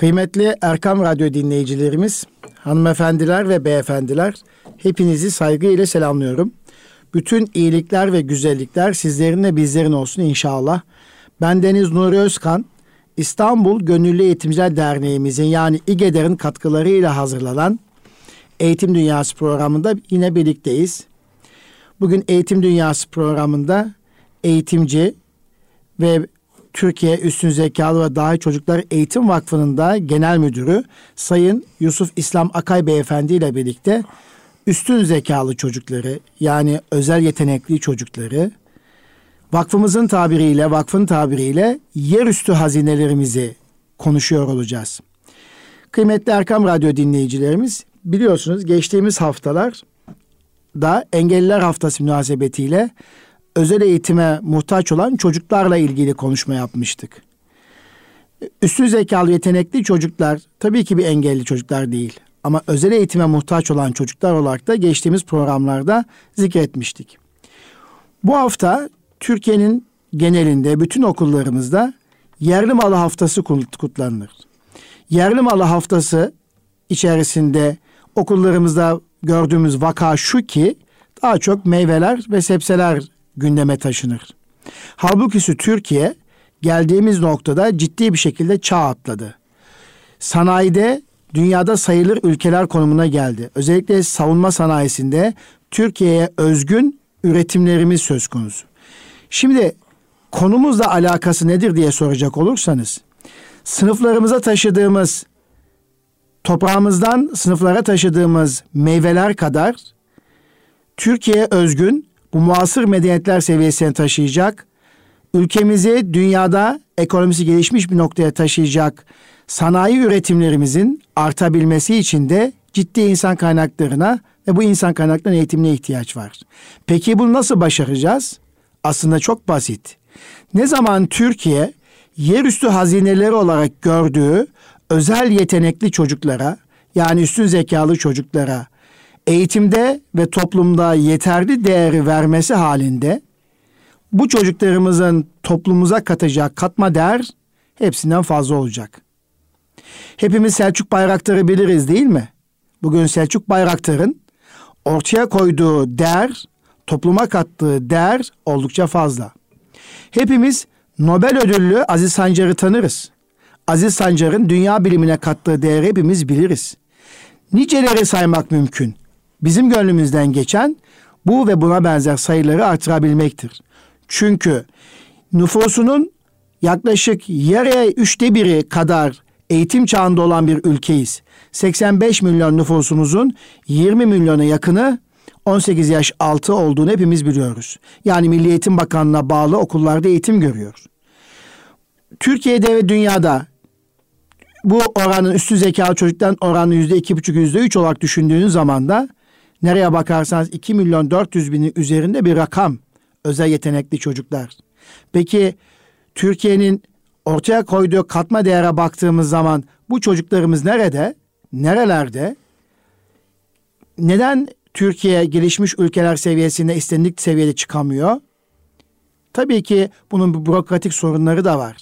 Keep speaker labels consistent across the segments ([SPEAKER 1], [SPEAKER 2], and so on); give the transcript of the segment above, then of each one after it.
[SPEAKER 1] Kıymetli Erkam Radyo dinleyicilerimiz, hanımefendiler ve beyefendiler, hepinizi saygıyla selamlıyorum. Bütün iyilikler ve güzellikler sizlerin ve bizlerin olsun inşallah. Ben Deniz Nuri Özkan, İstanbul Gönüllü Eğitimciler Derneğimizin yani İGEDER'in katkılarıyla hazırlanan Eğitim Dünyası programında yine birlikteyiz. Bugün Eğitim Dünyası programında eğitimci ve Türkiye Üstün Zekalı ve Dahi Çocuklar Eğitim Vakfı'nın da genel müdürü Sayın Yusuf İslam Akay Beyefendi ile birlikte üstün zekalı çocukları yani özel yetenekli çocukları vakfımızın tabiriyle, vakfın tabiriyle yerüstü hazinelerimizi konuşuyor olacağız. Kıymetli Erkam Radyo dinleyicilerimiz biliyorsunuz geçtiğimiz haftalar da Engelliler Haftası münasebetiyle özel eğitime muhtaç olan çocuklarla ilgili konuşma yapmıştık. Üstün zekalı yetenekli çocuklar tabii ki bir engelli çocuklar değil. Ama özel eğitime muhtaç olan çocuklar olarak da geçtiğimiz programlarda zikretmiştik. Bu hafta Türkiye'nin genelinde bütün okullarımızda yerli malı haftası kutlanır. Yerli malı haftası içerisinde okullarımızda gördüğümüz vaka şu ki daha çok meyveler ve sebzeler gündeme taşınır. Halbuki Türkiye geldiğimiz noktada ciddi bir şekilde çağ atladı. Sanayide dünyada sayılır ülkeler konumuna geldi. Özellikle savunma sanayisinde Türkiye'ye özgün üretimlerimiz söz konusu. Şimdi konumuzla alakası nedir diye soracak olursanız sınıflarımıza taşıdığımız toprağımızdan sınıflara taşıdığımız meyveler kadar Türkiye'ye özgün bu muasır medeniyetler seviyesine taşıyacak, ülkemizi dünyada ekonomisi gelişmiş bir noktaya taşıyacak sanayi üretimlerimizin artabilmesi için de ciddi insan kaynaklarına ve bu insan kaynaklarının eğitimine ihtiyaç var. Peki bunu nasıl başaracağız? Aslında çok basit. Ne zaman Türkiye yerüstü hazineleri olarak gördüğü özel yetenekli çocuklara yani üstün zekalı çocuklara eğitimde ve toplumda yeterli değeri vermesi halinde bu çocuklarımızın toplumumuza katacağı katma değer hepsinden fazla olacak. Hepimiz Selçuk Bayraktar'ı biliriz değil mi? Bugün Selçuk Bayraktar'ın ortaya koyduğu değer, topluma kattığı değer oldukça fazla. Hepimiz Nobel ödüllü Aziz Sancar'ı tanırız. Aziz Sancar'ın dünya bilimine kattığı değeri hepimiz biliriz. Niceleri saymak mümkün. Bizim gönlümüzden geçen bu ve buna benzer sayıları artırabilmektir. Çünkü nüfusunun yaklaşık yarıya üçte biri kadar eğitim çağında olan bir ülkeyiz. 85 milyon nüfusumuzun 20 milyona yakını 18 yaş altı olduğunu hepimiz biliyoruz. Yani Milli Eğitim Bakanlığı'na bağlı okullarda eğitim görüyor. Türkiye'de ve dünyada bu oranın üstü zekalı çocuktan oranı yüzde iki buçuk yüzde üç olarak düşündüğünüz zaman da nereye bakarsanız 2 milyon 400 binin üzerinde bir rakam özel yetenekli çocuklar. Peki Türkiye'nin ortaya koyduğu katma değere baktığımız zaman bu çocuklarımız nerede? Nerelerde? Neden Türkiye gelişmiş ülkeler seviyesinde istendik seviyede çıkamıyor? Tabii ki bunun bürokratik sorunları da var.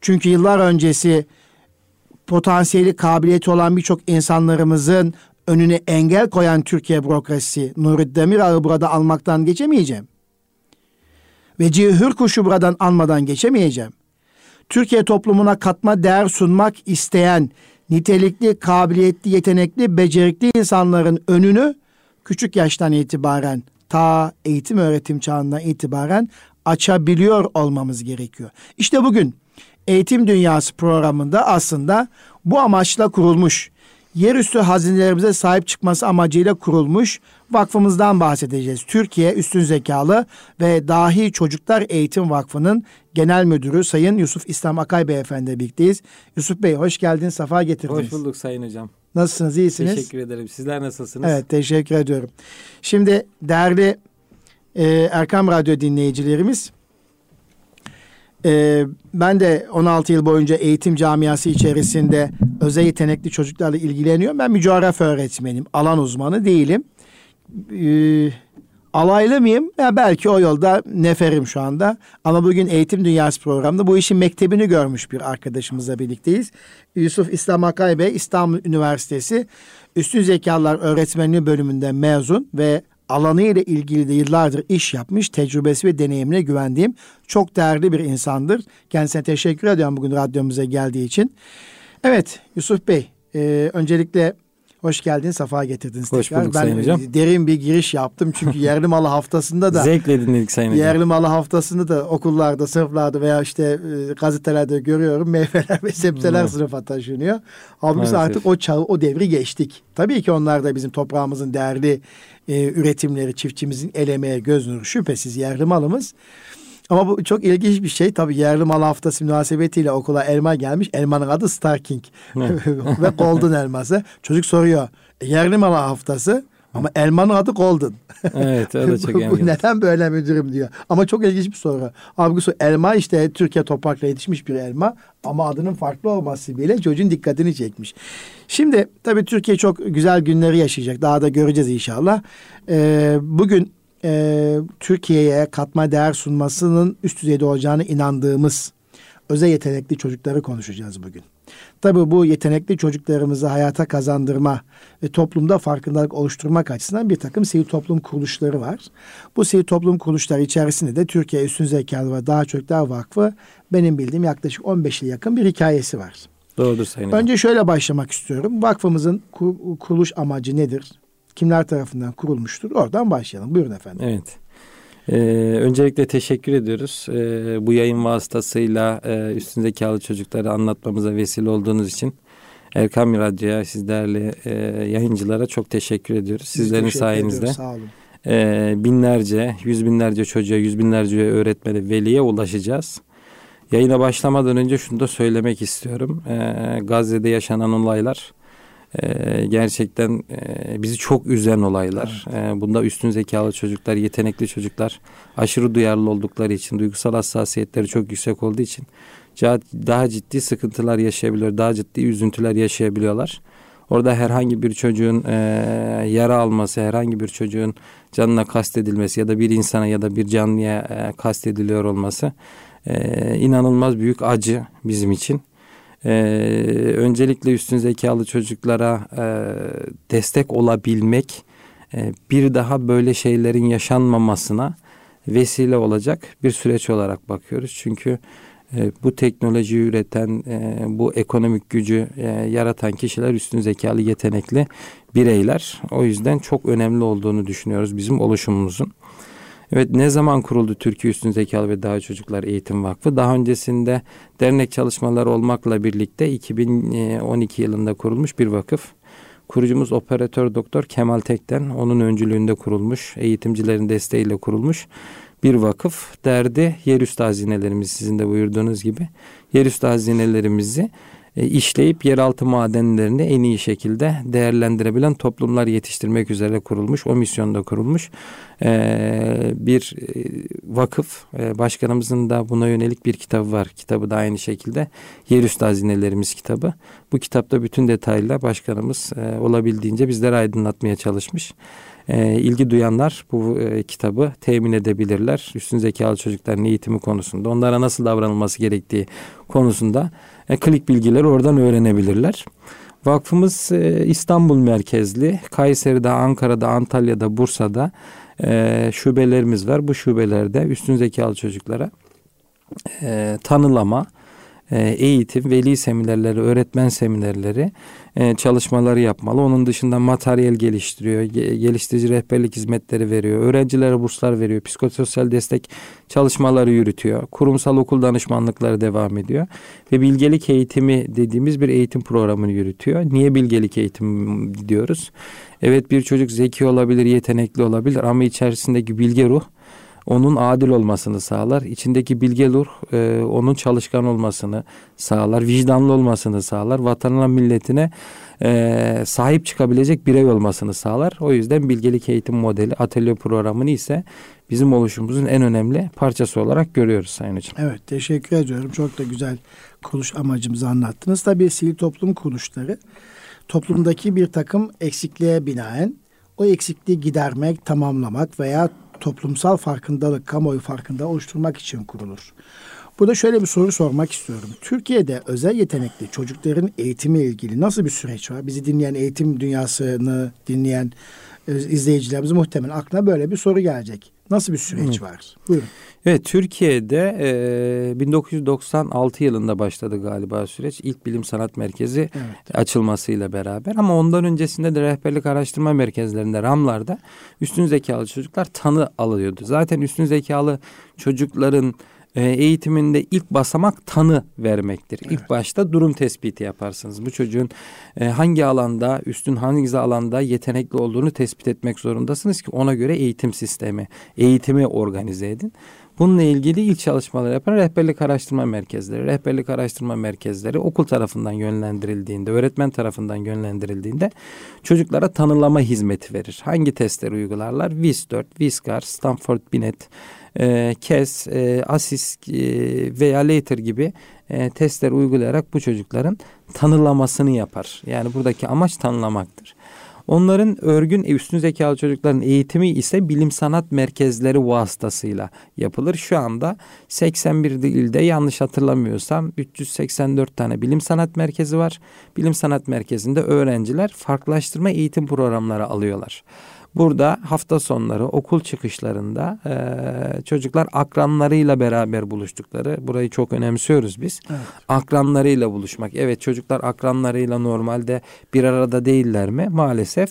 [SPEAKER 1] Çünkü yıllar öncesi potansiyeli kabiliyeti olan birçok insanlarımızın önüne engel koyan Türkiye bürokrasisi Nuri Demirağ'ı burada almaktan geçemeyeceğim. Ve Cihür Kuş'u buradan almadan geçemeyeceğim. Türkiye toplumuna katma değer sunmak isteyen nitelikli, kabiliyetli, yetenekli, becerikli insanların önünü küçük yaştan itibaren ta eğitim öğretim çağından itibaren açabiliyor olmamız gerekiyor. İşte bugün Eğitim Dünyası programında aslında bu amaçla kurulmuş, yerüstü hazinelerimize sahip çıkması amacıyla kurulmuş vakfımızdan bahsedeceğiz. Türkiye Üstün Zekalı ve Dahi Çocuklar Eğitim Vakfı'nın Genel Müdürü Sayın Yusuf İslam Akay Beyefendi birlikteyiz. Yusuf Bey hoş geldiniz, safa getirdiniz.
[SPEAKER 2] Hoş bulduk Sayın Hocam.
[SPEAKER 1] Nasılsınız, iyisiniz?
[SPEAKER 2] Teşekkür ederim. Sizler nasılsınız?
[SPEAKER 1] Evet, teşekkür ediyorum. Şimdi değerli e, Erkam Radyo dinleyicilerimiz, e, ben de 16 yıl boyunca eğitim camiası içerisinde özel yetenekli çocuklarla ilgileniyorum. Ben coğrafya öğretmenim, alan uzmanı değilim. Ee, Alaylı mıyım? Ya belki o yolda neferim şu anda. Ama bugün Eğitim Dünyası programında bu işin mektebini görmüş bir arkadaşımızla birlikteyiz. Yusuf İslam Akay Bey İstanbul Üniversitesi Üstün Zekalar Öğretmenliği bölümünden mezun ve alanı ile ilgili de yıllardır iş yapmış, tecrübesi ve deneyimine güvendiğim çok değerli bir insandır. Kendisine teşekkür ediyorum bugün radyomuza geldiği için. Evet Yusuf Bey, e, öncelikle Hoş geldiniz, safa getirdiniz
[SPEAKER 2] Hoş
[SPEAKER 1] tekrar.
[SPEAKER 2] bulduk
[SPEAKER 1] ben
[SPEAKER 2] Sayın Hocam.
[SPEAKER 1] derin bir giriş yaptım çünkü yerli malı haftasında da
[SPEAKER 2] Zevkle dinledik Sayın Hocam.
[SPEAKER 1] yerli malı haftasını da okullarda, sınıflarda veya işte e, gazetelerde görüyorum. Meyveler ve sebzeler sınıfa taşınıyor. Halbuki
[SPEAKER 2] Maalesef.
[SPEAKER 1] artık o çağı, o devri geçtik. Tabii ki onlar da bizim toprağımızın değerli e, üretimleri, çiftçimizin el emeği, göz nuru şüphesiz yerli malımız. Ama bu çok ilginç bir şey. Tabii yerli mal haftası münasebetiyle okula elma gelmiş. Elmanın adı Star King ve Golden elması. Çocuk soruyor. "E, yerli mal haftası ama elmanın adı Golden.
[SPEAKER 2] Evet da çok
[SPEAKER 1] Bu- bu neden böyle müdürüm diyor. Ama çok ilginç bir soru. Abi bu elma işte Türkiye toprakla yetişmiş bir elma ama adının farklı olması bile çocuğun dikkatini çekmiş. Şimdi tabii Türkiye çok güzel günleri yaşayacak. Daha da göreceğiz inşallah. Ee, bugün e, Türkiye'ye katma değer sunmasının üst düzeyde olacağını inandığımız özel yetenekli çocukları konuşacağız bugün. Tabii bu yetenekli çocuklarımızı hayata kazandırma ve toplumda farkındalık oluşturmak açısından bir takım sivil toplum kuruluşları var. Bu sivil toplum kuruluşları içerisinde de Türkiye Üstün Zekalı ve Daha Çocuklar Vakfı benim bildiğim yaklaşık 15 yıl yakın bir hikayesi var.
[SPEAKER 2] Doğrudur Sayın.
[SPEAKER 1] Önce şöyle başlamak istiyorum. Vakfımızın kur- kuruluş amacı nedir? Kimler tarafından kurulmuştur? Oradan başlayalım. Buyurun efendim.
[SPEAKER 2] Evet. Ee, öncelikle teşekkür ediyoruz. Ee, bu yayın vasıtasıyla e, üstün zekalı çocukları anlatmamıza vesile olduğunuz için Erkam Radyo'ya, siz değerli e, yayıncılara çok teşekkür ediyoruz. Sizlerin
[SPEAKER 1] Teşekkür
[SPEAKER 2] sayenizde
[SPEAKER 1] ediyoruz, Sağ olun.
[SPEAKER 2] e, binlerce, yüz binlerce çocuğa, yüz binlerce öğretmene, veliye ulaşacağız. Yayına başlamadan önce şunu da söylemek istiyorum. E, Gazze'de yaşanan olaylar e, gerçekten e, bizi çok üzen olaylar. E, bunda üstün zekalı çocuklar, yetenekli çocuklar aşırı duyarlı oldukları için, duygusal hassasiyetleri çok yüksek olduğu için daha ciddi sıkıntılar yaşayabiliyor, daha ciddi üzüntüler yaşayabiliyorlar. Orada herhangi bir çocuğun e, yara alması, herhangi bir çocuğun canına kastedilmesi ya da bir insana ya da bir canlıya e, kastediliyor olması e, inanılmaz büyük acı bizim için. E, öncelikle üstün zekalı çocuklara e, destek olabilmek, e, bir daha böyle şeylerin yaşanmamasına vesile olacak bir süreç olarak bakıyoruz. Çünkü e, bu teknolojiyi üreten, e, bu ekonomik gücü e, yaratan kişiler üstün zekalı, yetenekli bireyler. O yüzden çok önemli olduğunu düşünüyoruz bizim oluşumumuzun. Evet ne zaman kuruldu Türkiye Üstün Zekalı ve Daha Çocuklar Eğitim Vakfı? Daha öncesinde dernek çalışmaları olmakla birlikte 2012 yılında kurulmuş bir vakıf. Kurucumuz operatör doktor Kemal Tekten onun öncülüğünde kurulmuş, eğitimcilerin desteğiyle kurulmuş bir vakıf. Derdi yerüstü hazinelerimiz sizin de buyurduğunuz gibi yerüstü hazinelerimizi e, işleyip yeraltı madenlerini en iyi şekilde değerlendirebilen toplumlar yetiştirmek üzere kurulmuş. O misyonda kurulmuş e, bir e, vakıf. Başkanımızın da buna yönelik bir kitabı var. Kitabı da aynı şekilde Yerüstü Hazinelerimiz kitabı. Bu kitapta bütün detayla başkanımız olabildiğince bizleri aydınlatmaya çalışmış. E, ilgi duyanlar bu kitabı temin edebilirler. Üstün zekalı çocukların eğitimi konusunda, onlara nasıl davranılması gerektiği konusunda e, klik bilgileri oradan öğrenebilirler. Vakfımız e, İstanbul merkezli. Kayseri'de, Ankara'da, Antalya'da, Bursa'da e, şubelerimiz var. Bu şubelerde üstün zekalı çocuklara e, tanılama, eğitim, veli seminerleri, öğretmen seminerleri e, çalışmaları yapmalı. Onun dışında materyal geliştiriyor, ge- geliştirici rehberlik hizmetleri veriyor, öğrencilere burslar veriyor, psikososyal destek çalışmaları yürütüyor, kurumsal okul danışmanlıkları devam ediyor ve bilgelik eğitimi dediğimiz bir eğitim programını yürütüyor. Niye bilgelik eğitimi diyoruz? Evet bir çocuk zeki olabilir, yetenekli olabilir ama içerisindeki bilge ruh onun adil olmasını sağlar. İçindeki bilge ruh e, onun çalışkan olmasını sağlar. Vicdanlı olmasını sağlar. Vatanına milletine e, sahip çıkabilecek birey olmasını sağlar. O yüzden bilgelik eğitim modeli atölye programını ise bizim oluşumumuzun en önemli parçası olarak görüyoruz Sayın Hocam.
[SPEAKER 1] Evet teşekkür ediyorum. Çok da güzel kuruluş amacımızı anlattınız. Tabii sivil toplum kuruluşları toplumdaki bir takım eksikliğe binaen o eksikliği gidermek, tamamlamak veya toplumsal farkındalık, kamuoyu farkında oluşturmak için kurulur. Burada şöyle bir soru sormak istiyorum. Türkiye'de özel yetenekli çocukların eğitimi ilgili nasıl bir süreç var? Bizi dinleyen eğitim dünyasını dinleyen izleyicilerimiz muhtemelen aklına böyle bir soru gelecek. Nasıl bir süreç var? Buyurun.
[SPEAKER 2] Evet Türkiye'de e, 1996 yılında başladı galiba süreç. İlk bilim sanat merkezi evet. açılmasıyla beraber ama ondan öncesinde de rehberlik araştırma merkezlerinde RAM'larda üstün zekalı çocuklar tanı alıyordu. Zaten üstün zekalı çocukların e, eğitiminde ilk basamak tanı vermektir. Evet. İlk başta durum tespiti yaparsınız. Bu çocuğun e, hangi alanda, üstün hangi alanda yetenekli olduğunu tespit etmek zorundasınız ki ona göre eğitim sistemi, eğitimi organize edin. Bununla ilgili ilk çalışmalar yapan rehberlik araştırma merkezleri. Rehberlik araştırma merkezleri okul tarafından yönlendirildiğinde, öğretmen tarafından yönlendirildiğinde çocuklara tanılama hizmeti verir. Hangi testleri uygularlar? WIS-4, WISCAR, Stanford Binet, e, KES, e, ASIS e, veya Later gibi e, testler uygulayarak bu çocukların tanılamasını yapar. Yani buradaki amaç tanılamaktır. Onların örgün üstün zekalı çocukların eğitimi ise bilim sanat merkezleri vasıtasıyla yapılır. Şu anda 81 ilde yanlış hatırlamıyorsam 384 tane bilim sanat merkezi var. Bilim sanat merkezinde öğrenciler farklılaştırma eğitim programları alıyorlar. Burada hafta sonları okul çıkışlarında e, çocuklar akranlarıyla beraber buluştukları burayı çok önemsiyoruz biz. Evet. Akranlarıyla buluşmak. Evet çocuklar akranlarıyla normalde bir arada değiller mi? Maalesef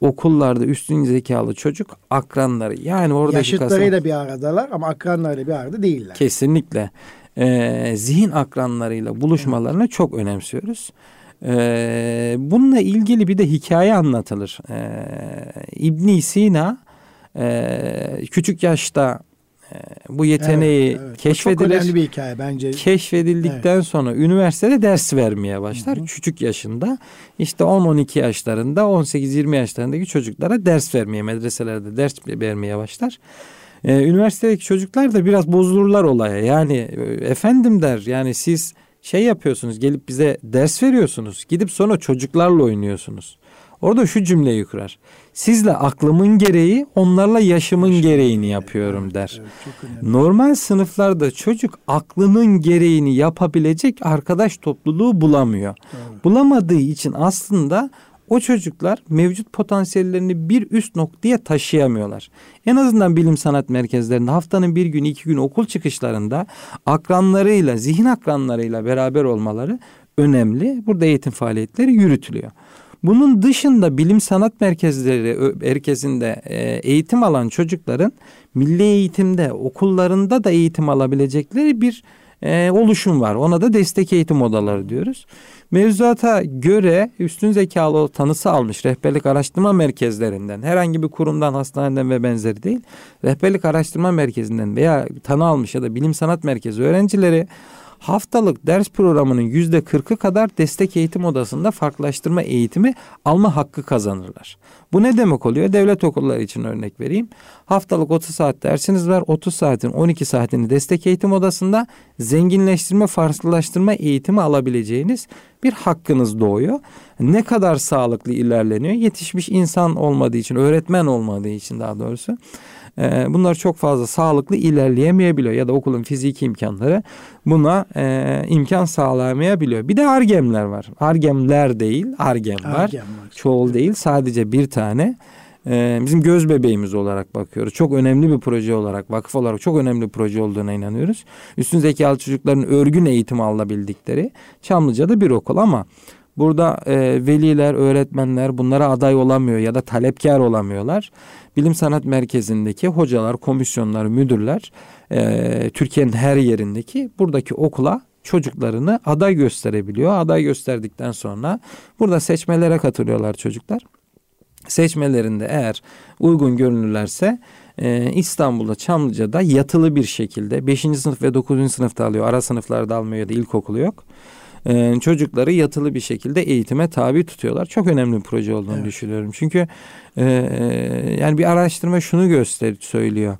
[SPEAKER 2] okullarda üstün zekalı çocuk akranları yani oradaki
[SPEAKER 1] yaşıtlarıyla bir aradalar ama akranlarıyla bir arada değiller.
[SPEAKER 2] Kesinlikle. Ee, zihin akranlarıyla buluşmalarını evet. çok önemsiyoruz. Ee, bununla ilgili bir de hikaye anlatılır. Ee, İbn Sina e, küçük yaşta e, bu yeteneği evet, evet. keşfedilir. Çok
[SPEAKER 1] önemli bir hikaye bence.
[SPEAKER 2] Keşfedildikten evet. sonra üniversitede ders vermeye başlar. Hı hı. Küçük yaşında işte 10-12 yaşlarında 18-20 yaşlarındaki çocuklara ders vermeye medreselerde ders vermeye başlar. Ee, üniversitedeki çocuklar da biraz bozulurlar olaya. Yani e, efendim der yani siz şey yapıyorsunuz gelip bize ders veriyorsunuz. Gidip sonra çocuklarla oynuyorsunuz. Orada şu cümleyi kurar. Sizle aklımın gereği onlarla yaşımın Yaşım gereğini yapıyorum evet, der. Evet, Normal sınıflarda çocuk aklının gereğini yapabilecek arkadaş topluluğu bulamıyor. Evet. Bulamadığı için aslında o çocuklar mevcut potansiyellerini bir üst noktaya taşıyamıyorlar. En azından bilim sanat merkezlerinde haftanın bir gün iki gün okul çıkışlarında akranlarıyla zihin akranlarıyla beraber olmaları önemli. Burada eğitim faaliyetleri yürütülüyor. Bunun dışında bilim sanat merkezleri merkezinde e, eğitim alan çocukların milli eğitimde okullarında da eğitim alabilecekleri bir e, oluşum var. Ona da destek eğitim odaları diyoruz. Mevzuata göre üstün zekalı tanısı almış rehberlik araştırma merkezlerinden herhangi bir kurumdan, hastaneden ve benzeri değil. Rehberlik araştırma merkezinden veya tanı almış ya da bilim sanat merkezi öğrencileri haftalık ders programının yüzde kırkı kadar destek eğitim odasında farklılaştırma eğitimi alma hakkı kazanırlar. Bu ne demek oluyor? Devlet okulları için örnek vereyim. Haftalık 30 saat dersiniz var. 30 saatin 12 saatini destek eğitim odasında zenginleştirme, farklılaştırma eğitimi alabileceğiniz bir hakkınız doğuyor. Ne kadar sağlıklı ilerleniyor? Yetişmiş insan olmadığı için, öğretmen olmadığı için daha doğrusu e, bunlar çok fazla sağlıklı ilerleyemeyebiliyor ya da okulun fiziki imkanları buna e, imkan sağlayamayabiliyor. Bir de argemler var. Argemler değil, argem var. Argem var. Çoğul değil, sadece bir tane. Ee, bizim göz bebeğimiz olarak bakıyoruz. Çok önemli bir proje olarak, vakıf olarak çok önemli bir proje olduğuna inanıyoruz. Üstün zekalı çocukların örgün eğitim alabildikleri Çamlıca'da bir okul ama Burada e, veliler, öğretmenler bunlara aday olamıyor ya da talepkar olamıyorlar. Bilim Sanat Merkezi'ndeki hocalar, komisyonlar, müdürler e, Türkiye'nin her yerindeki buradaki okula çocuklarını aday gösterebiliyor. Aday gösterdikten sonra burada seçmelere katılıyorlar çocuklar. Seçmelerinde eğer uygun görünürlerse e, İstanbul'da Çamlıca'da yatılı bir şekilde 5. sınıf ve 9. sınıfta alıyor. Ara sınıflarda almıyor ya da ilkokulu yok. E, çocukları yatılı bir şekilde eğitime tabi tutuyorlar. Çok önemli bir proje olduğunu evet. düşünüyorum. Çünkü e, yani bir araştırma şunu göster söylüyor.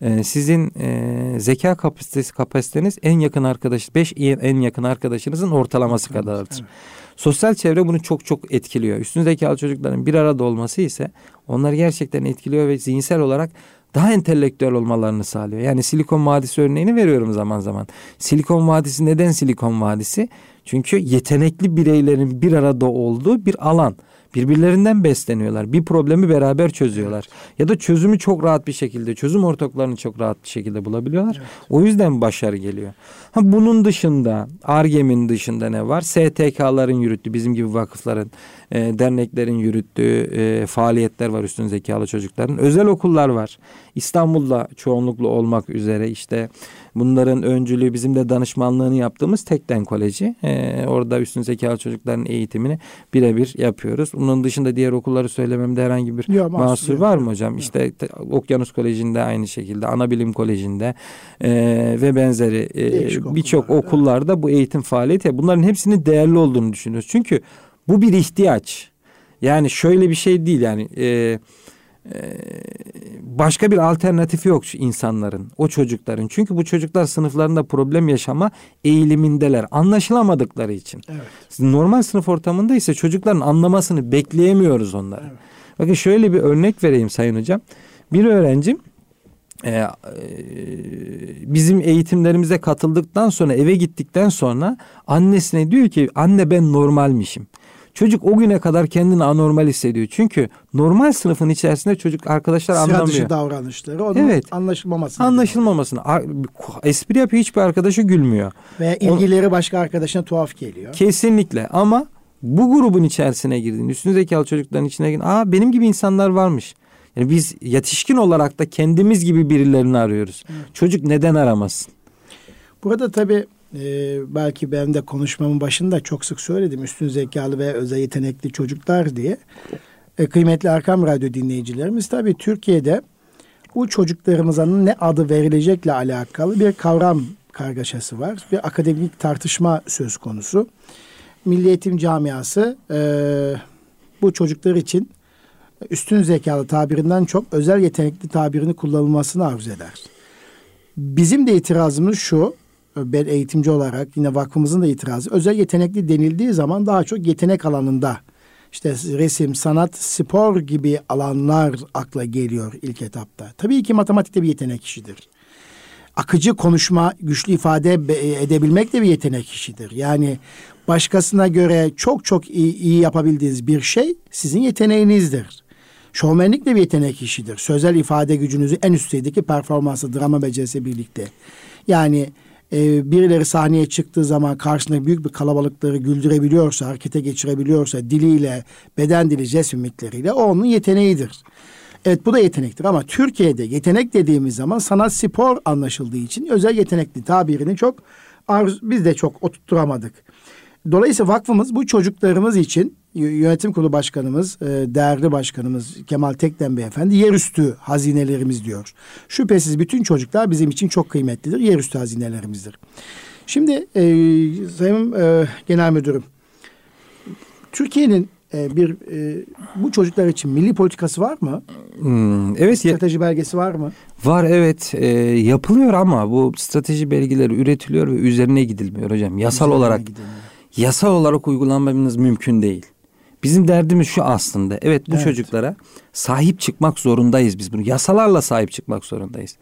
[SPEAKER 2] E, sizin e, zeka kapasitesi kapasiteniz en yakın arkadaş beş en yakın arkadaşınızın ortalaması kadardır. Evet. Sosyal çevre bunu çok çok etkiliyor. Üstün zekalı çocukların bir arada olması ise onları gerçekten etkiliyor ve zihinsel olarak daha entelektüel olmalarını sağlıyor. Yani Silikon Vadisi örneğini veriyorum zaman zaman. Silikon Vadisi neden Silikon Vadisi? Çünkü yetenekli bireylerin bir arada olduğu bir alan. Birbirlerinden besleniyorlar. Bir problemi beraber çözüyorlar. Ya da çözümü çok rahat bir şekilde, çözüm ortaklarını çok rahat bir şekilde bulabiliyorlar. Evet. O yüzden başarı geliyor. Bunun dışında, ARGEM'in dışında ne var? STK'ların yürüttüğü, bizim gibi vakıfların, e, derneklerin yürüttüğü e, faaliyetler var üstün zekalı çocukların. Özel okullar var. İstanbul'da çoğunluklu olmak üzere işte bunların öncülüğü bizim de danışmanlığını yaptığımız Tekden Koleji. E, orada üstün zekalı çocukların eğitimini birebir yapıyoruz. Bunun dışında diğer okulları söylememde herhangi bir Yok, mahsur var mı hocam? Yok. İşte Okyanus Koleji'nde aynı şekilde, Anabilim Koleji'nde e, ve benzeri e, birçok okullarda bu eğitim faaliyeti. Bunların hepsinin değerli olduğunu düşünüyoruz. Çünkü bu bir ihtiyaç. Yani şöyle bir şey değil yani e, e, başka bir alternatifi yok insanların, o çocukların. Çünkü bu çocuklar sınıflarında problem yaşama eğilimindeler. Anlaşılamadıkları için. Evet. Normal sınıf ortamında ise çocukların anlamasını bekleyemiyoruz onları. Evet. Bakın şöyle bir örnek vereyim Sayın Hocam. Bir öğrencim e, e, bizim eğitimlerimize katıldıktan sonra eve gittikten sonra annesine diyor ki anne ben normalmişim. Çocuk o güne kadar kendini anormal hissediyor. Çünkü normal sınıfın içerisinde çocuk arkadaşlar Sıra anlamıyor. Sıra dışı
[SPEAKER 1] davranışları onun evet. anlaşılmamasını.
[SPEAKER 2] Anlaşılmamasını. Espri yapıyor hiçbir arkadaşı gülmüyor.
[SPEAKER 1] Veya ilgileri başka arkadaşına tuhaf geliyor.
[SPEAKER 2] Kesinlikle ama bu grubun içerisine girdin. Üstün zekalı çocukların içine girdin. Aa benim gibi insanlar varmış. Yani biz yetişkin olarak da kendimiz gibi birilerini arıyoruz. Evet. Çocuk neden aramasın?
[SPEAKER 1] Burada tabii e, belki ben de konuşmamın başında çok sık söyledim üstün zekalı ve özel yetenekli çocuklar diye. E, kıymetli Arkam Radyo dinleyicilerimiz tabii Türkiye'de bu çocuklarımıza ne adı verilecekle alakalı bir kavram kargaşası var. Bir akademik tartışma söz konusu. Milli Eğitim Camiası e, bu çocuklar için üstün zekalı tabirinden çok özel yetenekli tabirini kullanılmasını arzu eder. Bizim de itirazımız şu, ben eğitimci olarak yine vakfımızın da itirazı özel yetenekli denildiği zaman daha çok yetenek alanında işte resim, sanat, spor gibi alanlar akla geliyor ilk etapta. Tabii ki matematikte bir yetenek işidir. Akıcı konuşma, güçlü ifade edebilmek de bir yetenek işidir. Yani başkasına göre çok çok iyi, iyi yapabildiğiniz bir şey sizin yeteneğinizdir. Şovmenlik de bir yetenek işidir. Sözel ifade gücünüzü en üst düzeydeki performansı, drama becerisi birlikte. Yani e, birileri sahneye çıktığı zaman karşısında büyük bir kalabalıkları güldürebiliyorsa, harekete geçirebiliyorsa, diliyle, beden dili, jest mimikleriyle o onun yeteneğidir. Evet bu da yetenektir ama Türkiye'de yetenek dediğimiz zaman sanat spor anlaşıldığı için özel yetenekli tabirini çok arz, biz de çok oturtturamadık. Dolayısıyla vakfımız bu çocuklarımız için yönetim kurulu başkanımız, e, değerli başkanımız Kemal Tekden Beyefendi yerüstü hazinelerimiz diyor. Şüphesiz bütün çocuklar bizim için çok kıymetlidir. Yerüstü hazinelerimizdir. Şimdi e, Sayın e, Genel Müdürüm, Türkiye'nin e, bir e, bu çocuklar için milli politikası var mı? Hmm, evet. Strateji belgesi var mı?
[SPEAKER 2] Var evet e, yapılıyor ama bu strateji belgeleri üretiliyor ve üzerine gidilmiyor hocam. Yasal üzerine olarak gidilmiyor. yasal olarak uygulanmamız mümkün değil. Bizim derdimiz şu aslında. Evet bu evet. çocuklara sahip çıkmak zorundayız biz bunu. Yasalarla sahip çıkmak zorundayız.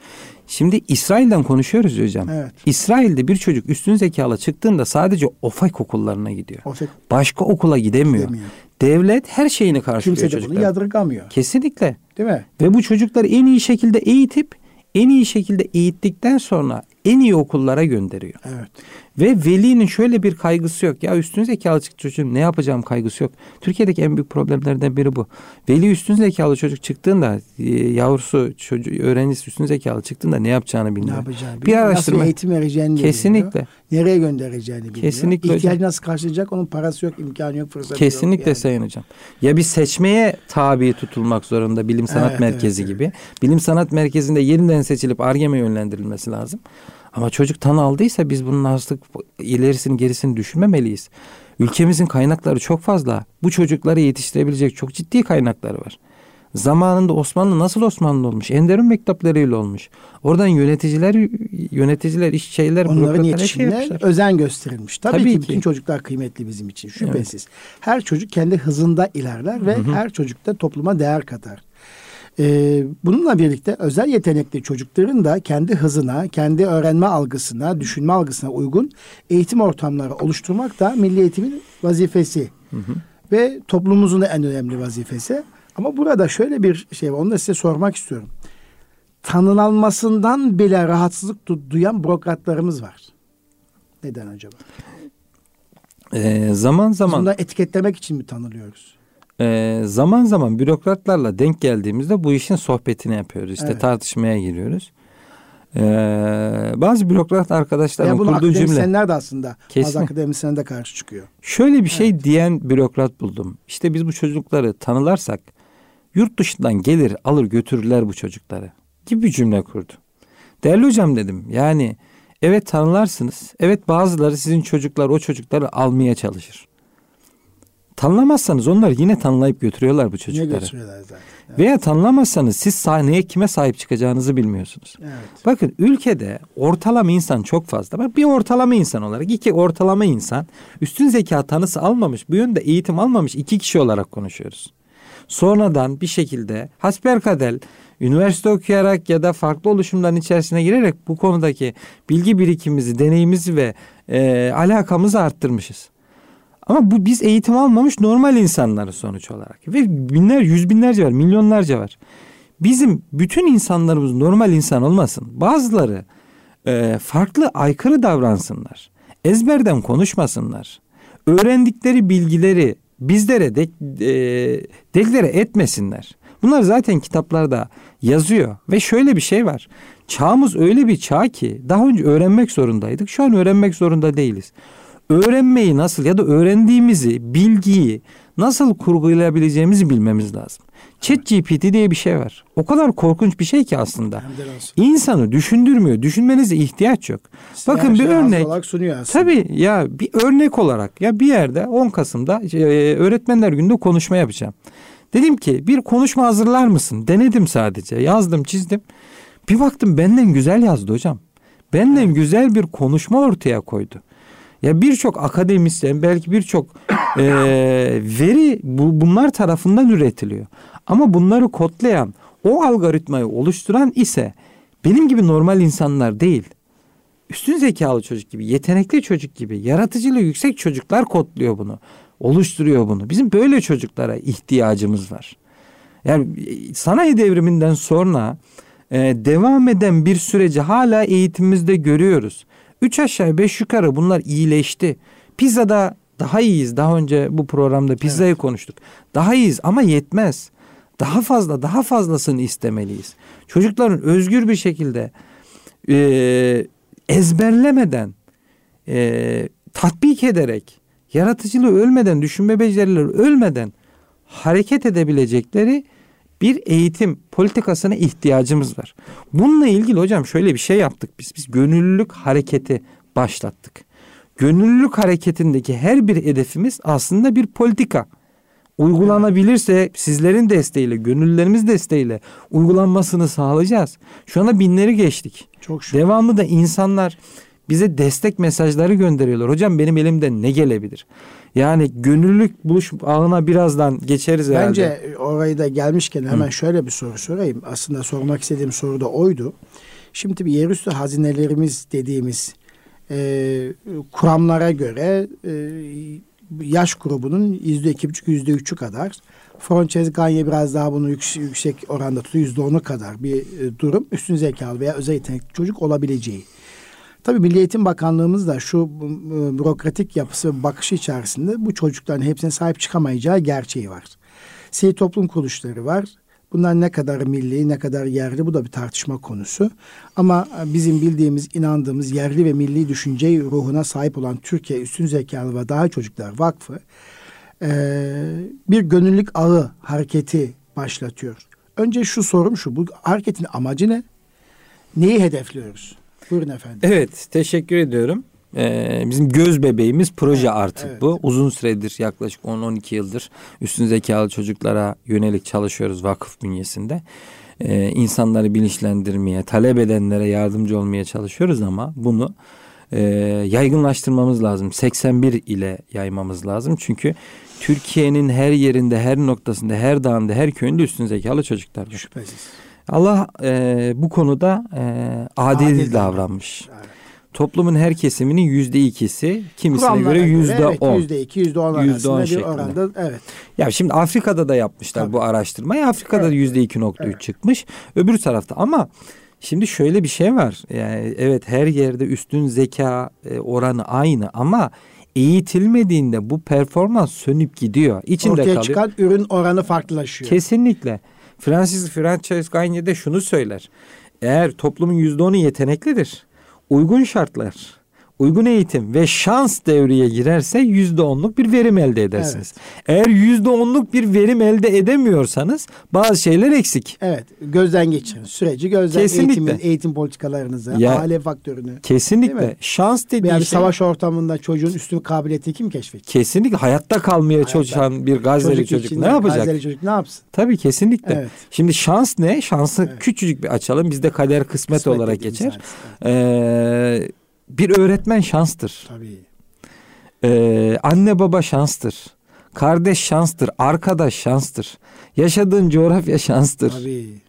[SPEAKER 2] Şimdi İsrail'den konuşuyoruz hocam. Evet. İsrail'de bir çocuk üstün zekalı çıktığında sadece OFAK okullarına gidiyor. OFAK. Başka okula gidemiyor. gidemiyor. Devlet her şeyini karşılıyor Kimse çocuklar.
[SPEAKER 1] Kimse bunu yadırgamıyor.
[SPEAKER 2] Kesinlikle.
[SPEAKER 1] Değil mi?
[SPEAKER 2] Ve bu çocukları en iyi şekilde eğitip en iyi şekilde eğittikten sonra en iyi okullara gönderiyor. Evet. Ve velinin şöyle bir kaygısı yok. Ya üstün zekalı çocuğum ne yapacağım kaygısı yok. Türkiye'deki en büyük problemlerden biri bu. Veli üstün zekalı çocuk çıktığında e, yavrusu çocuğu öğrencisi üstün zekalı çıktığında ne yapacağını bilmiyor. Ne yapacağını
[SPEAKER 1] bilmiyor. Bir araştırma. Nasıl eğitim vereceğini
[SPEAKER 2] Kesinlikle. Bilmiyor.
[SPEAKER 1] Nereye göndereceğini bilmiyor.
[SPEAKER 2] Kesinlikle
[SPEAKER 1] İhtiyacı nasıl karşılayacak onun parası yok, imkanı yok, fırsatı
[SPEAKER 2] Kesinlikle yok. Kesinlikle yani. Sayın Hocam. Ya bir seçmeye tabi tutulmak zorunda bilim sanat evet, merkezi evet, gibi. Evet. Bilim sanat merkezinde yeniden seçilip ARGEM'e yönlendirilmesi lazım. Ama çocuk tanı aldıysa biz bunun hastalık ilerisini gerisini düşünmemeliyiz. Ülkemizin kaynakları çok fazla. Bu çocukları yetiştirebilecek çok ciddi kaynakları var. Zamanında Osmanlı nasıl Osmanlı olmuş? Enderun mektuplarıyla olmuş. Oradan yöneticiler yöneticiler, iş şeyler,
[SPEAKER 1] Onların yetişimine şey özen gösterilmiş. Tabii, Tabii ki, ki bütün çocuklar kıymetli bizim için şüphesiz. Evet. Her çocuk kendi hızında ilerler ve Hı-hı. her çocuk da topluma değer katar. Ee, bununla birlikte özel yetenekli çocukların da kendi hızına, kendi öğrenme algısına, düşünme algısına uygun eğitim ortamları oluşturmak da milli eğitimin vazifesi. Hı hı. Ve toplumumuzun da en önemli vazifesi. Ama burada şöyle bir şey var. Onu da size sormak istiyorum. Tanınalmasından bile rahatsızlık duyan bürokratlarımız var. Neden acaba?
[SPEAKER 2] Ee, zaman zaman...
[SPEAKER 1] Biz etiketlemek için mi tanılıyoruz?
[SPEAKER 2] Ee, zaman zaman bürokratlarla denk geldiğimizde bu işin sohbetini yapıyoruz. İşte evet. tartışmaya giriyoruz. Ee, bazı bürokrat arkadaşlarım kurduğu cümle.
[SPEAKER 1] Akademisyenler de aslında Kesin. bazı akademisyenler de karşı çıkıyor.
[SPEAKER 2] Şöyle bir şey evet. diyen bürokrat buldum. İşte biz bu çocukları tanılarsak yurt dışından gelir alır götürürler bu çocukları gibi bir cümle kurdu. Değerli hocam dedim yani evet tanılarsınız. Evet bazıları sizin çocuklar o çocukları almaya çalışır. Tanımlamazsanız onlar yine tanılayıp götürüyorlar bu çocukları. Yine götürüyorlar zaten. Evet. Veya tanımlamazsanız siz sahneye kime sahip çıkacağınızı bilmiyorsunuz. Evet. Bakın ülkede ortalama insan çok fazla. Bak bir ortalama insan olarak iki ortalama insan üstün zeka tanısı almamış, bu yönde eğitim almamış iki kişi olarak konuşuyoruz. Sonradan bir şekilde hasbelkader üniversite okuyarak ya da farklı oluşumların içerisine girerek bu konudaki bilgi birikimimizi, deneyimizi ve e, alakamızı arttırmışız. Ama bu biz eğitim almamış normal insanları sonuç olarak. Ve binler, yüz binlerce var, milyonlarca var. Bizim bütün insanlarımız normal insan olmasın. Bazıları e, farklı aykırı davransınlar. Ezberden konuşmasınlar. Öğrendikleri bilgileri bizlere de, e, deklare etmesinler. Bunlar zaten kitaplarda yazıyor ve şöyle bir şey var. Çağımız öyle bir çağ ki daha önce öğrenmek zorundaydık. Şu an öğrenmek zorunda değiliz öğrenmeyi nasıl ya da öğrendiğimizi, bilgiyi nasıl kurgulayabileceğimizi bilmemiz lazım. Chat GPT diye bir şey var. O kadar korkunç bir şey ki aslında. İnsanı düşündürmüyor. Düşünmenize ihtiyaç yok. Size Bakın bir şey örnek. Tabii ya bir örnek olarak ya bir yerde 10 Kasım'da e, öğretmenler gününde konuşma yapacağım. Dedim ki bir konuşma hazırlar mısın? Denedim sadece. Yazdım, çizdim. Bir baktım benden güzel yazdı hocam. Benden güzel bir konuşma ortaya koydu. Ya birçok akademisyen belki birçok e, veri bu, bunlar tarafından üretiliyor. Ama bunları kodlayan, o algoritmayı oluşturan ise benim gibi normal insanlar değil. Üstün zekalı çocuk gibi, yetenekli çocuk gibi, yaratıcılığı yüksek çocuklar kodluyor bunu. Oluşturuyor bunu. Bizim böyle çocuklara ihtiyacımız var. Yani sanayi devriminden sonra e, devam eden bir süreci hala eğitimimizde görüyoruz. Üç aşağı beş yukarı bunlar iyileşti. Pizzada daha iyiyiz. Daha önce bu programda pizzayı evet. konuştuk. Daha iyiyiz ama yetmez. Daha fazla daha fazlasını istemeliyiz. Çocukların özgür bir şekilde e, ezberlemeden e, tatbik ederek yaratıcılığı ölmeden düşünme becerileri ölmeden hareket edebilecekleri bir eğitim politikasına ihtiyacımız var. Bununla ilgili hocam şöyle bir şey yaptık biz. Biz gönüllülük hareketi başlattık. Gönüllülük hareketindeki her bir hedefimiz aslında bir politika. Uygulanabilirse sizlerin desteğiyle, gönüllülerimiz desteğiyle uygulanmasını sağlayacağız. Şu anda binleri geçtik. Çok şükür. Devamlı da insanlar bize destek mesajları gönderiyorlar. Hocam benim elimden ne gelebilir? Yani gönüllülük buluş ağına birazdan geçeriz herhalde.
[SPEAKER 1] Bence orayı da gelmişken hemen Hı. şöyle bir soru sorayım. Aslında sormak istediğim soru da oydu. Şimdi bir yerüstü hazinelerimiz dediğimiz e, kuramlara göre e, yaş grubunun yüzde iki buçuk yüzde üçü kadar. Frances Gagne biraz daha bunu yüksek, yüksek oranda tutuyor. Yüzde onu kadar bir e, durum. Üstün zekalı veya özel yetenekli çocuk olabileceği. Tabii Milli Eğitim Bakanlığımız da şu bürokratik yapısı bakışı içerisinde bu çocukların hepsine sahip çıkamayacağı gerçeği var. Sivil toplum kuruluşları var. Bunlar ne kadar milli, ne kadar yerli bu da bir tartışma konusu. Ama bizim bildiğimiz, inandığımız yerli ve milli düşünce ruhuna sahip olan Türkiye Üstün Zekalı ve Daha Çocuklar Vakfı bir gönüllülük ağı hareketi başlatıyor. Önce şu sorum şu, bu hareketin amacı ne? Neyi hedefliyoruz? Buyurun efendim.
[SPEAKER 2] Evet teşekkür ediyorum. Ee, bizim göz bebeğimiz proje evet, artık evet. bu. Uzun süredir yaklaşık 10-12 yıldır üstün zekalı çocuklara yönelik çalışıyoruz vakıf bünyesinde. Ee, insanları bilinçlendirmeye, talep edenlere yardımcı olmaya çalışıyoruz ama bunu e, yaygınlaştırmamız lazım. 81 ile yaymamız lazım. Çünkü Türkiye'nin her yerinde, her noktasında, her dağında, her köyünde üstün zekalı çocuklar var.
[SPEAKER 1] Şüphesiz.
[SPEAKER 2] Allah e, bu konuda e, adil,
[SPEAKER 1] Adil
[SPEAKER 2] davranmış.
[SPEAKER 1] Evet.
[SPEAKER 2] Toplumun her kesiminin yüzde ikisi, kimisine
[SPEAKER 1] Kuramlara
[SPEAKER 2] göre yüzde on.
[SPEAKER 1] Yüzde iki, yüzde on arasında bir
[SPEAKER 2] şeklinde.
[SPEAKER 1] oranda. Evet.
[SPEAKER 2] Ya şimdi Afrika'da da yapmışlar
[SPEAKER 1] Tabii.
[SPEAKER 2] bu araştırmayı. Afrika'da yüzde iki nokta üç çıkmış. Öbür tarafta ama şimdi şöyle bir şey var. Yani evet her yerde üstün zeka e, oranı aynı ama eğitilmediğinde bu performans sönüp gidiyor. İçinde
[SPEAKER 1] Ortaya
[SPEAKER 2] kalıyor.
[SPEAKER 1] çıkan ürün oranı farklılaşıyor.
[SPEAKER 2] Kesinlikle. Francis Frances Gagne de şunu söyler. Eğer toplumun yüzde onu yeteneklidir, uygun şartlar, uygun eğitim ve şans devreye girerse yüzde onluk bir verim elde edersiniz. Eğer yüzde onluk bir verim elde edemiyorsanız bazı şeyler eksik.
[SPEAKER 1] Evet. Gözden geçirin. Süreci gözden
[SPEAKER 2] Kesinlikle.
[SPEAKER 1] eğitimin, eğitim politikalarınızı,
[SPEAKER 2] Ya-
[SPEAKER 1] aile faktörünü.
[SPEAKER 2] Kesinlikle. Şans dediği
[SPEAKER 1] Yani
[SPEAKER 2] şey
[SPEAKER 1] savaş ortamında çocuğun üstün kabiliyeti kim keşfedecek?
[SPEAKER 2] kesinlikle hayatta kalmaya
[SPEAKER 1] Hayatta.
[SPEAKER 2] çalışan bir Gazze'li çocuk,
[SPEAKER 1] için
[SPEAKER 2] ne yapacak?
[SPEAKER 1] Gazze'li çocuk ne yapsın?
[SPEAKER 2] Tabii kesinlikle.
[SPEAKER 1] Evet.
[SPEAKER 2] Şimdi şans ne? Şansı
[SPEAKER 1] Evet.
[SPEAKER 2] küçücük bir açalım. Bizde kader kısmet,
[SPEAKER 1] Kısmet
[SPEAKER 2] olarak geçer.
[SPEAKER 1] Evet.
[SPEAKER 2] Ee, bir öğretmen şanstır.
[SPEAKER 1] Tabii.
[SPEAKER 2] Ee, anne baba şanstır. Kardeş şanstır. Arkadaş şanstır. Yaşadığın coğrafya şanstır.
[SPEAKER 1] Tabii.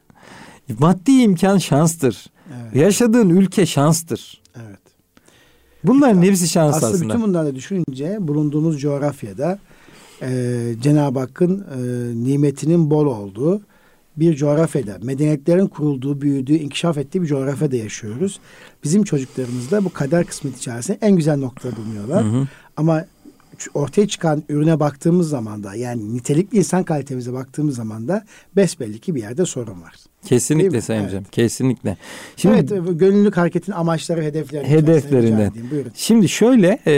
[SPEAKER 2] Maddi imkan şanstır.
[SPEAKER 1] Evet.
[SPEAKER 2] Yaşadığın ülke şanstır.
[SPEAKER 1] evet.
[SPEAKER 2] Bunların hepsi şans
[SPEAKER 1] Aslında,
[SPEAKER 2] aslında.
[SPEAKER 1] bütün bunları düşününce bulunduğumuz coğrafyada e, Cenab-ı Hakk'ın e, nimetinin bol olduğu bir coğrafyada, medeniyetlerin kurulduğu, büyüdüğü, inkişaf ettiği bir coğrafyada yaşıyoruz. Bizim çocuklarımız da bu kader kısmet içerisinde en güzel noktada bulunuyorlar.
[SPEAKER 2] Hı hı.
[SPEAKER 1] Ama ortaya çıkan ürüne baktığımız zaman da yani nitelikli insan kalitemize baktığımız zaman da besbelli ki bir yerde sorun var.
[SPEAKER 2] Kesinlikle? Sayın
[SPEAKER 1] Evet.
[SPEAKER 2] Hocam. Kesinlikle. Şimdi
[SPEAKER 1] evet, e, gönüllülük hareketin amaçları, hedefleri.
[SPEAKER 2] Hedeflerinden. Şimdi şöyle e,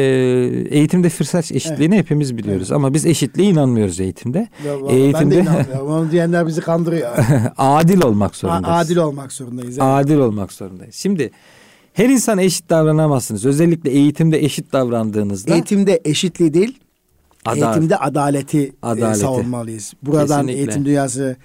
[SPEAKER 2] eğitimde fırsat eşitliğini hepimiz biliyoruz ama biz eşitliğe inanmıyoruz eğitimde.
[SPEAKER 1] Ya vallahi Ben de
[SPEAKER 2] Eğitimde
[SPEAKER 1] inanmıyorum. Onu diyenler bizi kandırıyor.
[SPEAKER 2] adil olmak
[SPEAKER 1] A-
[SPEAKER 2] zorundayız.
[SPEAKER 1] Adil olmak zorundayız. evet.
[SPEAKER 2] Adil olmak zorundayız. Şimdi her insana eşit davranamazsınız. Özellikle eğitimde eşit davrandığınızda
[SPEAKER 1] Eğitimde eşitliği değil,
[SPEAKER 2] Adalet.
[SPEAKER 1] eğitimde adaleti, e,
[SPEAKER 2] Adaleti.
[SPEAKER 1] savunmalıyız. Buradan
[SPEAKER 2] Kesinlikle.
[SPEAKER 1] eğitim dünyası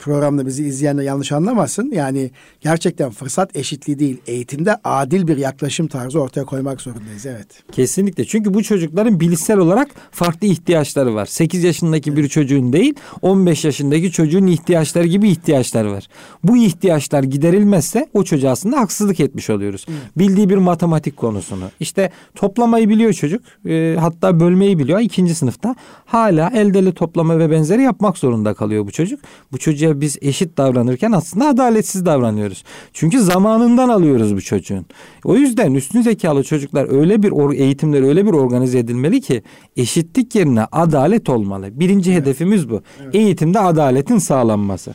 [SPEAKER 1] programda bizi izleyenler yanlış anlamasın. Yani gerçekten fırsat eşitliği değil, eğitimde adil bir yaklaşım tarzı ortaya koymak zorundayız. Evet.
[SPEAKER 2] Kesinlikle. Çünkü bu çocukların bilişsel olarak farklı ihtiyaçları var. 8 yaşındaki bir çocuğun değil, 15 yaşındaki çocuğun ihtiyaçları gibi ihtiyaçları var. Bu ihtiyaçlar giderilmezse o çocuğa aslında haksızlık etmiş oluyoruz. Bildiği bir matematik konusunu. İşte toplamayı biliyor çocuk. e, hatta bölmeyi biliyor. ikinci sınıfta hala eldeli toplama ve benzeri yapmak zorunda kalıyor bu çocuk. Bu çocuğa biz eşit davranırken aslında adaletsiz davranıyoruz. Çünkü zamanından alıyoruz bu çocuğun. O yüzden üstün zekalı çocuklar öyle bir eğitimler öyle bir organize edilmeli ki eşitlik yerine adalet olmalı. Birinci hedefimiz bu. Eğitimde adaletin sağlanması.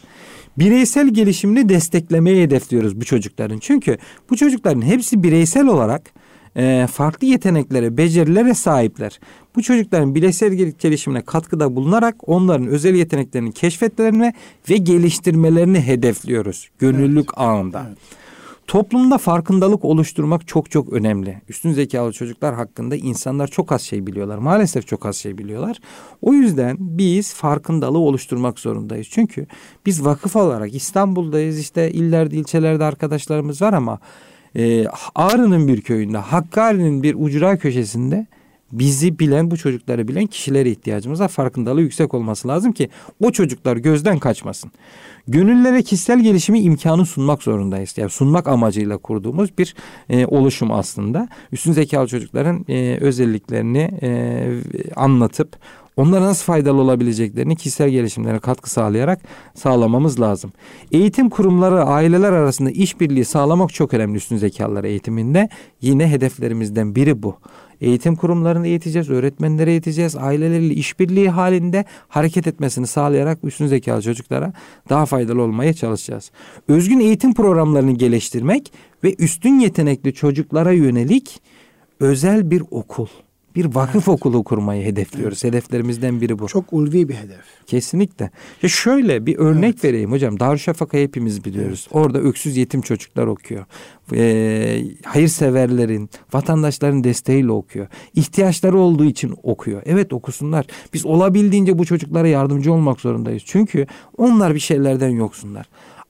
[SPEAKER 2] Bireysel gelişimini desteklemeyi hedefliyoruz bu çocukların. Çünkü bu çocukların hepsi bireysel olarak e, farklı yeteneklere, becerilere sahipler. Bu çocukların bireysel gel- gelişimine katkıda bulunarak onların özel yeteneklerini keşfetmelerini ve geliştirmelerini hedefliyoruz. Gönüllülük ağında.
[SPEAKER 1] Evet.
[SPEAKER 2] Toplumda farkındalık oluşturmak çok çok önemli. Üstün zekalı çocuklar hakkında insanlar çok az şey biliyorlar. Maalesef çok az şey biliyorlar. O yüzden biz farkındalığı oluşturmak zorundayız. Çünkü biz vakıf olarak İstanbul'dayız. İşte illerde, ilçelerde arkadaşlarımız var ama e, Ağrı'nın bir köyünde, Hakkari'nin bir ucra köşesinde bizi bilen, bu çocukları bilen kişilere ihtiyacımız var. Farkındalığı yüksek olması lazım ki o çocuklar gözden kaçmasın. Gönüllere kişisel gelişimi imkanı sunmak zorundayız. Yani sunmak amacıyla kurduğumuz bir e, oluşum aslında. Üstün zekalı çocukların e, özelliklerini e, anlatıp onlara nasıl faydalı olabileceklerini kişisel gelişimlerine katkı sağlayarak sağlamamız lazım. Eğitim kurumları, aileler arasında işbirliği sağlamak çok önemli üstün zekalılar eğitiminde. Yine hedeflerimizden biri bu. Eğitim kurumlarını eğiteceğiz, öğretmenleri eğiteceğiz, aileleriyle işbirliği halinde hareket etmesini sağlayarak üstün zekalı çocuklara daha faydalı olmaya çalışacağız. Özgün eğitim programlarını geliştirmek ve üstün yetenekli çocuklara yönelik özel bir okul, bir vakıf okulu kurmayı hedefliyoruz. Hedeflerimizden biri bu.
[SPEAKER 1] Çok ulvi bir hedef.
[SPEAKER 2] Kesinlikle. Ya şöyle bir örnek vereyim hocam. Darüşşafaka hepimiz biliyoruz. Orada öksüz yetim çocuklar okuyor. Ee, hayırseverlerin, vatandaşların desteğiyle okuyor. İhtiyaçları olduğu için okuyor. Evet okusunlar. Biz olabildiğince bu çocuklara yardımcı olmak zorundayız. Çünkü onlar bir şeylerden yoksunlar.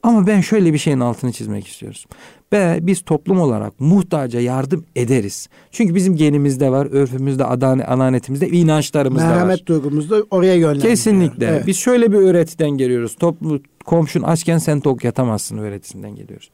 [SPEAKER 2] Ama ben şöyle bir şeyin altını çizmek istiyoruz. Ve biz toplum olarak muhtaca yardım ederiz. Çünkü bizim genimizde var, örfümüzde, adane, ananetimizde, inançlarımızda
[SPEAKER 1] Merhamet
[SPEAKER 2] var.
[SPEAKER 1] Merhamet duygumuz da oraya yönlendiriyor.
[SPEAKER 2] Kesinlikle.
[SPEAKER 1] Evet.
[SPEAKER 2] Biz şöyle bir öğretiden geliyoruz. Toplu, komşun açken sen tok yatamazsın öğretisinden geliyoruz.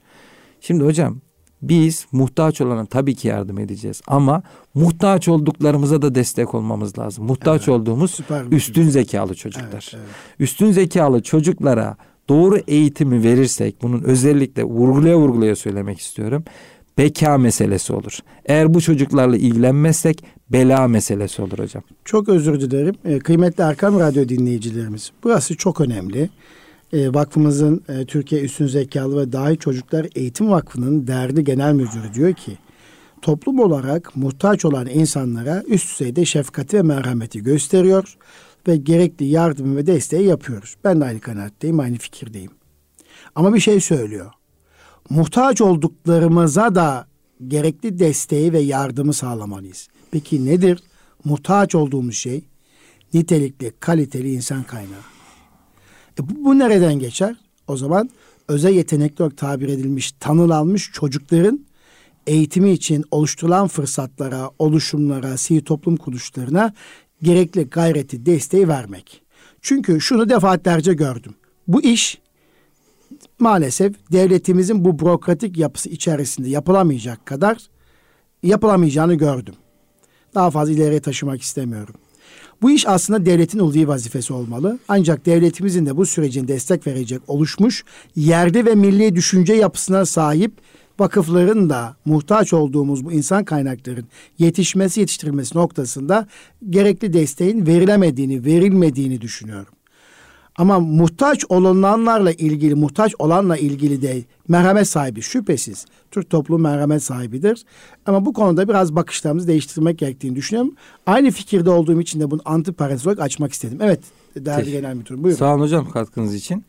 [SPEAKER 2] Şimdi hocam biz muhtaç olana tabii ki yardım edeceğiz ama muhtaç olduklarımıza da destek olmamız lazım. Muhtaç
[SPEAKER 1] evet,
[SPEAKER 2] olduğumuz üstün zekalı çocuklar. Evet, evet. Üstün zekalı çocuklara doğru eğitimi verirsek bunun özellikle vurgulaya vurgulaya söylemek istiyorum. Beka meselesi olur. Eğer bu çocuklarla ilgilenmezsek bela meselesi olur hocam.
[SPEAKER 1] Çok özür dilerim. Ee, kıymetli Erkam Radyo dinleyicilerimiz. Burası çok önemli. Ee, vakfımızın e, Türkiye Üstün Zekalı ve Dahi Çocuklar Eğitim Vakfı'nın değerli genel müdürü diyor ki toplum olarak muhtaç olan insanlara üst düzeyde şefkati ve merhameti gösteriyor ve gerekli yardım ve desteği yapıyoruz. Ben de aynı kanaatteyim, aynı fikirdeyim. Ama bir şey söylüyor. Muhtaç olduklarımıza da gerekli desteği ve yardımı sağlamalıyız. Peki nedir? Muhtaç olduğumuz şey nitelikli, kaliteli insan kaynağı. E bu, bu nereden geçer? O zaman özel yetenekli olarak tabir edilmiş, tanılanmış çocukların eğitimi için oluşturulan fırsatlara, oluşumlara, sivil toplum kuruluşlarına gerekli gayreti, desteği vermek. Çünkü şunu defaatlerce gördüm. Bu iş maalesef devletimizin bu bürokratik yapısı içerisinde yapılamayacak kadar yapılamayacağını gördüm. Daha fazla ileriye taşımak istemiyorum. Bu iş aslında devletin ulvi vazifesi olmalı. Ancak devletimizin de bu sürecin destek verecek oluşmuş yerde ve milli düşünce yapısına sahip vakıfların da muhtaç olduğumuz bu insan kaynakların yetişmesi yetiştirilmesi noktasında gerekli desteğin verilemediğini, verilmediğini düşünüyorum. Ama muhtaç olanlarla ilgili, muhtaç olanla ilgili de merhamet sahibi şüphesiz. Türk toplumu merhamet sahibidir. Ama bu konuda biraz bakışlarımızı değiştirmek gerektiğini düşünüyorum. Aynı fikirde olduğum için de bunu antiparantez açmak istedim. Evet değerli genel müdürüm buyurun.
[SPEAKER 2] Sağ olun hocam katkınız için.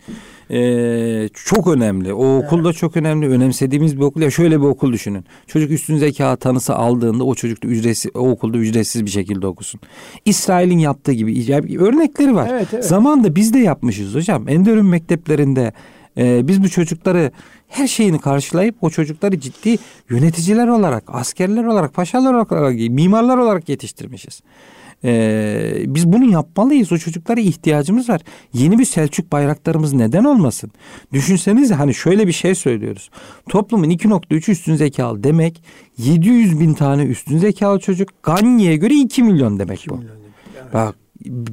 [SPEAKER 2] Ee, çok önemli. O okul evet. da çok önemli. Önemsediğimiz bir okul. Ya şöyle bir okul düşünün. Çocuk üstün zeka tanısı aldığında o çocuk da ücretsiz, o okulda ücretsiz bir şekilde okusun. İsrail'in yaptığı gibi örnekleri var. Evet, evet. Zamanında biz de yapmışız hocam. Enderun mekteplerinde e, biz bu çocukları her şeyini karşılayıp o çocukları ciddi yöneticiler olarak, askerler olarak, paşalar olarak, mimarlar olarak yetiştirmişiz. Ee, biz bunu yapmalıyız. O çocuklara ihtiyacımız var. Yeni bir Selçuk bayraklarımız neden olmasın? Düşünsenize hani şöyle bir şey söylüyoruz. Toplumun 2.3 üstün zekalı demek 700 bin tane üstün zekalı çocuk. Ganya'ya göre 2 milyon demek 2 bu. Milyon. Evet. Bak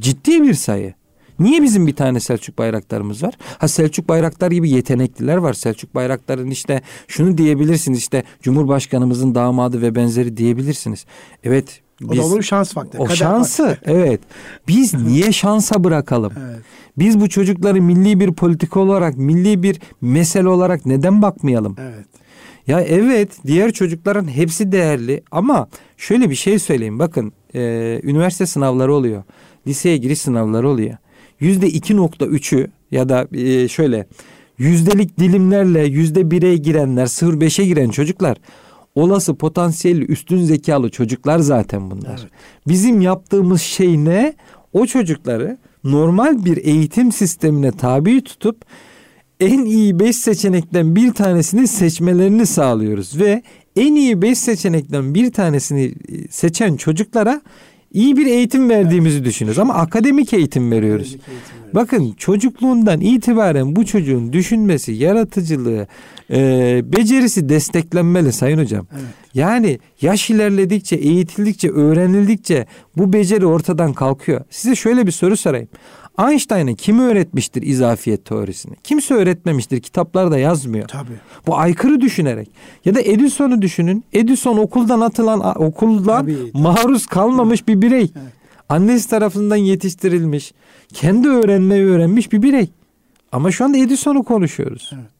[SPEAKER 2] ciddi bir sayı. Niye bizim bir tane Selçuk bayraklarımız var? Ha Selçuk bayraklar gibi yetenekliler var. Selçuk bayrakların işte şunu diyebilirsiniz işte Cumhurbaşkanımızın damadı ve benzeri diyebilirsiniz. Evet
[SPEAKER 1] o da olur şans faktörü.
[SPEAKER 2] O şansı faktörü. evet. Biz niye şansa bırakalım? Evet. Biz bu çocukları milli bir politika olarak, milli bir mesele olarak neden bakmayalım? Evet. Ya evet diğer çocukların hepsi değerli ama şöyle bir şey söyleyeyim. Bakın e, üniversite sınavları oluyor. Liseye giriş sınavları oluyor. Yüzde iki nokta üçü ya da e, şöyle yüzdelik dilimlerle yüzde bire girenler, sıfır beşe giren çocuklar olası potansiyelli üstün zekalı çocuklar zaten bunlar. Evet. Bizim yaptığımız şey ne? O çocukları normal bir eğitim sistemine tabi tutup en iyi beş seçenekten bir tanesini seçmelerini sağlıyoruz ve en iyi beş seçenekten bir tanesini e, seçen çocuklara iyi bir eğitim verdiğimizi evet. düşünüyoruz ama akademik eğitim veriyoruz. Akademik eğitim Bakın çocukluğundan itibaren bu çocuğun düşünmesi, yaratıcılığı, e, becerisi desteklenmeli Sayın Hocam. Evet. Yani yaş ilerledikçe, eğitildikçe, öğrenildikçe bu beceri ortadan kalkıyor. Size şöyle bir soru sorayım. Einstein'ı kim öğretmiştir izafiyet teorisini? Kimse öğretmemiştir. Kitaplarda yazmıyor. Tabii. Bu aykırı düşünerek. Ya da Edison'u düşünün. Edison okuldan atılan, okuldan tabii, tabii. maruz kalmamış bir birey. Evet. Annesi tarafından yetiştirilmiş. Kendi öğrenmeyi öğrenmiş bir birey. Ama şu anda Edison'u konuşuyoruz. Evet.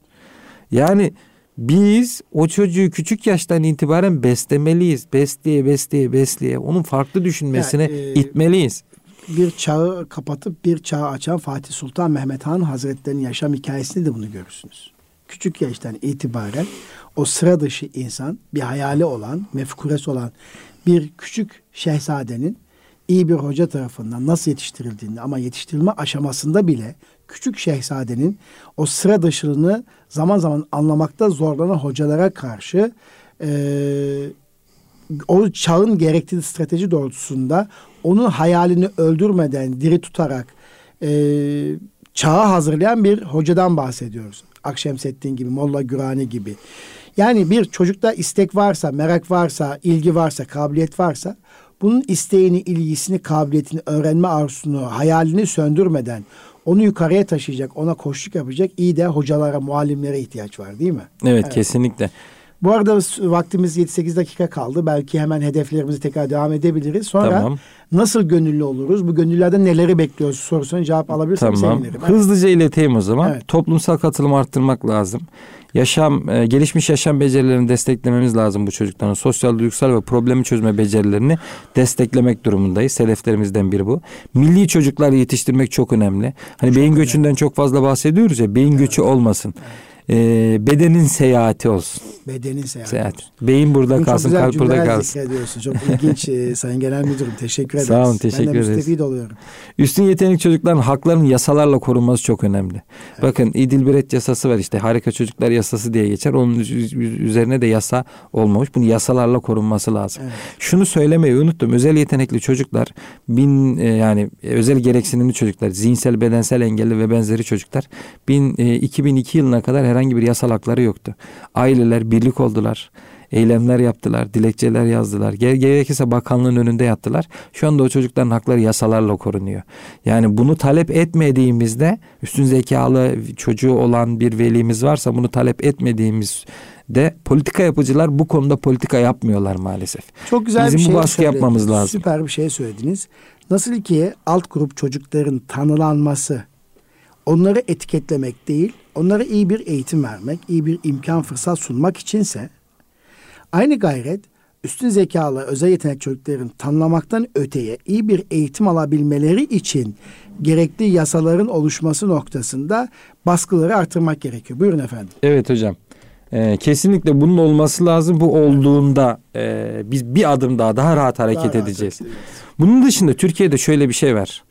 [SPEAKER 2] Yani biz o çocuğu küçük yaştan itibaren beslemeliyiz. Besleye, besleye, besleye. Onun farklı düşünmesine yani, e, itmeliyiz.
[SPEAKER 1] Bir çağı kapatıp bir çağı açan Fatih Sultan Mehmet Han Hazretleri'nin yaşam hikayesinde de bunu görürsünüz. Küçük yaştan itibaren o sıra dışı insan, bir hayali olan, mefkuresi olan bir küçük şehzadenin iyi bir hoca tarafından nasıl yetiştirildiğini ama yetiştirilme aşamasında bile küçük şehzadenin o sıra dışılığını zaman zaman anlamakta zorlanan hocalara karşı e, o çağın gerektiği strateji doğrultusunda onun hayalini öldürmeden diri tutarak e, çağa hazırlayan bir hocadan bahsediyoruz. Akşemseddin gibi, Molla Gürani gibi. Yani bir çocukta istek varsa, merak varsa, ilgi varsa, kabiliyet varsa bunun isteğini, ilgisini, kabiliyetini, öğrenme arzusunu, hayalini söndürmeden onu yukarıya taşıyacak, ona koşluk yapacak iyi de hocalara, muallimlere ihtiyaç var değil mi?
[SPEAKER 2] Evet, evet. kesinlikle.
[SPEAKER 1] Bu arada vaktimiz 7-8 dakika kaldı. Belki hemen hedeflerimizi tekrar devam edebiliriz. Sonra tamam. nasıl gönüllü oluruz? Bu gönüllülerden neleri bekliyoruz sorusuna cevap alabilirsem tamam. sevinirim.
[SPEAKER 2] Hızlıca ileteyim o zaman. Evet. Toplumsal katılımı arttırmak lazım. Yaşam, e, gelişmiş yaşam becerilerini desteklememiz lazım bu çocukların. Sosyal, duygusal ve problemi çözme becerilerini desteklemek durumundayız. Seleflerimizden biri bu. Milli çocuklar yetiştirmek çok önemli. Hani çok beyin önemli. göçünden çok fazla bahsediyoruz ya. Beyin evet. göçü olmasın. Evet e, bedenin seyahati olsun.
[SPEAKER 1] Bedenin seyahati. Seyahat.
[SPEAKER 2] Beyin burada kalsın, kalp burada kalsın.
[SPEAKER 1] Çok ilginç e, Sayın Genel Müdürüm. Teşekkür ederiz.
[SPEAKER 2] Sağ olun, teşekkür ederiz. Ben de müstefid
[SPEAKER 1] oluyorum.
[SPEAKER 2] Üstün yetenek çocukların haklarının yasalarla korunması çok önemli. Evet. Bakın İdilbiret yasası var işte. Harika Çocuklar Yasası diye geçer. Onun üzerine de yasa olmamış. Bunu yasalarla korunması lazım. Evet. Şunu söylemeyi unuttum. Özel yetenekli çocuklar bin e, yani özel gereksinimli çocuklar, zihinsel, bedensel engelli ve benzeri çocuklar bin, e, 2002 yılına kadar herhangi bir yasal hakları yoktu. Aileler birlik oldular. Eylemler yaptılar, dilekçeler yazdılar. Gerekirse bakanlığın önünde yattılar. Şu anda o çocukların hakları yasalarla korunuyor. Yani bunu talep etmediğimizde üstün zekalı çocuğu olan bir velimiz varsa bunu talep etmediğimiz de politika yapıcılar bu konuda politika yapmıyorlar maalesef.
[SPEAKER 1] Çok güzel
[SPEAKER 2] Bizim
[SPEAKER 1] bir şey
[SPEAKER 2] bu baskı söylediniz. yapmamız lazım.
[SPEAKER 1] Süper bir şey söylediniz. Nasıl ki alt grup çocukların tanılanması onları etiketlemek değil, onlara iyi bir eğitim vermek, iyi bir imkan fırsat sunmak içinse aynı gayret üstün zekalı özel yetenek çocukların tanımlamaktan öteye iyi bir eğitim alabilmeleri için gerekli yasaların oluşması noktasında baskıları artırmak gerekiyor. Buyurun efendim.
[SPEAKER 2] Evet hocam. Ee, kesinlikle bunun olması lazım. Bu olduğunda e, biz bir adım daha daha rahat hareket daha edeceğiz. Rahat Bunun dışında Türkiye'de şöyle bir şey var.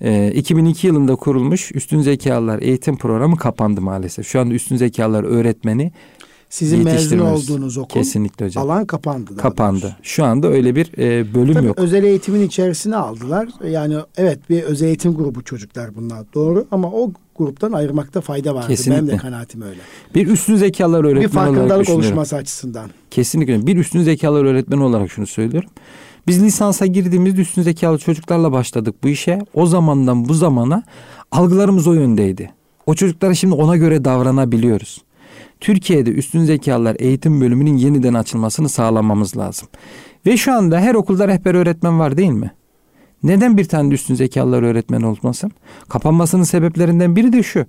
[SPEAKER 2] E, ee, 2002 yılında kurulmuş Üstün Zekalılar Eğitim Programı kapandı maalesef. Şu anda Üstün Zekalılar öğretmeni
[SPEAKER 1] sizin mezun olduğunuz okul
[SPEAKER 2] kesinlikle hocam.
[SPEAKER 1] alan kapandı.
[SPEAKER 2] Kapandı. Doğrusu. Şu anda öyle bir e, bölüm Tabii yok.
[SPEAKER 1] Özel eğitimin içerisine aldılar. Yani evet bir özel eğitim grubu çocuklar bunlar doğru ama o gruptan ayırmakta fayda var. Kesinlikle. Benim de kanaatim öyle.
[SPEAKER 2] Bir üstün zekalar öğretmeni olarak
[SPEAKER 1] Bir farkındalık oluşması açısından.
[SPEAKER 2] Kesinlikle. Bir üstün zekalar öğretmeni olarak şunu söylüyorum. Biz lisansa girdiğimizde üstün zekalı çocuklarla başladık bu işe. O zamandan bu zamana algılarımız o yöndeydi. O çocuklara şimdi ona göre davranabiliyoruz. Türkiye'de üstün zekalar eğitim bölümünün yeniden açılmasını sağlamamız lazım. Ve şu anda her okulda rehber öğretmen var değil mi? Neden bir tane de üstün zekalılar öğretmen olmasın? Kapanmasının sebeplerinden biri de şu.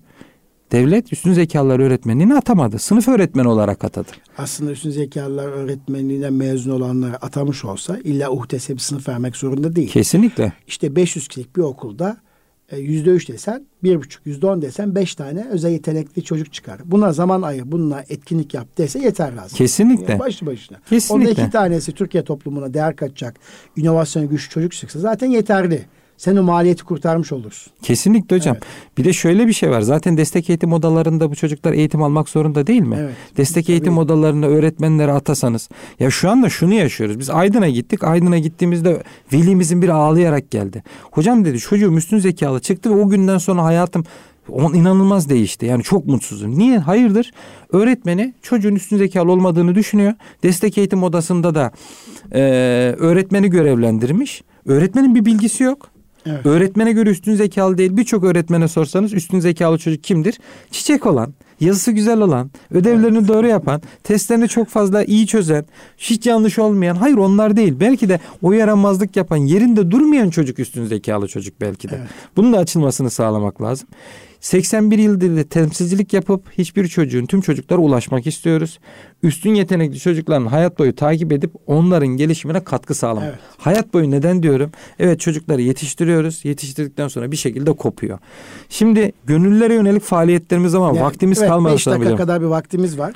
[SPEAKER 2] Devlet üstün zekalılar öğretmenliğini atamadı. Sınıf öğretmeni olarak atadı.
[SPEAKER 1] Aslında üstün zekalılar öğretmenliğine mezun olanları atamış olsa illa uhdese bir sınıf vermek zorunda değil.
[SPEAKER 2] Kesinlikle.
[SPEAKER 1] İşte 500 kişilik bir okulda e, yüzde üç desen, bir buçuk, yüzde on desen beş tane özel yetenekli çocuk çıkar. Buna zaman ayır, bununla etkinlik yap dese yeter lazım.
[SPEAKER 2] Kesinlikle.
[SPEAKER 1] başlı başına.
[SPEAKER 2] Kesinlikle.
[SPEAKER 1] Onda iki tanesi Türkiye toplumuna değer katacak, inovasyon güçlü çocuk çıksa zaten yeterli sen o maliyeti kurtarmış olursun.
[SPEAKER 2] Kesinlikle hocam. Evet. Bir de şöyle bir şey var. Zaten destek eğitim odalarında bu çocuklar eğitim almak zorunda değil mi? Evet. Destek Tabii. eğitim odalarında öğretmenlere atasanız. Ya şu anda şunu yaşıyoruz. Biz Aydın'a gittik. Aydın'a gittiğimizde velimizin biri ağlayarak geldi. Hocam dedi çocuğum üstün zekalı çıktı ve o günden sonra hayatım on inanılmaz değişti. Yani çok mutsuzum. Niye? Hayırdır? Öğretmeni çocuğun üstün zekalı olmadığını düşünüyor. Destek eğitim odasında da e, öğretmeni görevlendirmiş. Öğretmenin bir bilgisi yok. Evet. Öğretmene göre üstün zekalı değil. Birçok öğretmene sorsanız üstün zekalı çocuk kimdir? Çiçek olan, yazısı güzel olan, ödevlerini evet. doğru yapan, testlerini çok fazla iyi çözen, hiç yanlış olmayan. Hayır onlar değil. Belki de o yaramazlık yapan, yerinde durmayan çocuk üstün zekalı çocuk belki de. Evet. Bunun da açılmasını sağlamak lazım. 81 yıl dilde temsilcilik yapıp hiçbir çocuğun tüm çocuklara ulaşmak istiyoruz. Üstün yetenekli çocukların hayat boyu takip edip onların gelişimine katkı sağlamak.
[SPEAKER 1] Evet.
[SPEAKER 2] Hayat boyu neden diyorum? Evet çocukları yetiştiriyoruz. Yetiştirdikten sonra bir şekilde kopuyor. Şimdi gönüllülere yönelik faaliyetlerimiz ama
[SPEAKER 1] Yani,
[SPEAKER 2] vaktimiz
[SPEAKER 1] evet,
[SPEAKER 2] kalmadı
[SPEAKER 1] beş dakika
[SPEAKER 2] sanırım.
[SPEAKER 1] kadar bir vaktimiz var.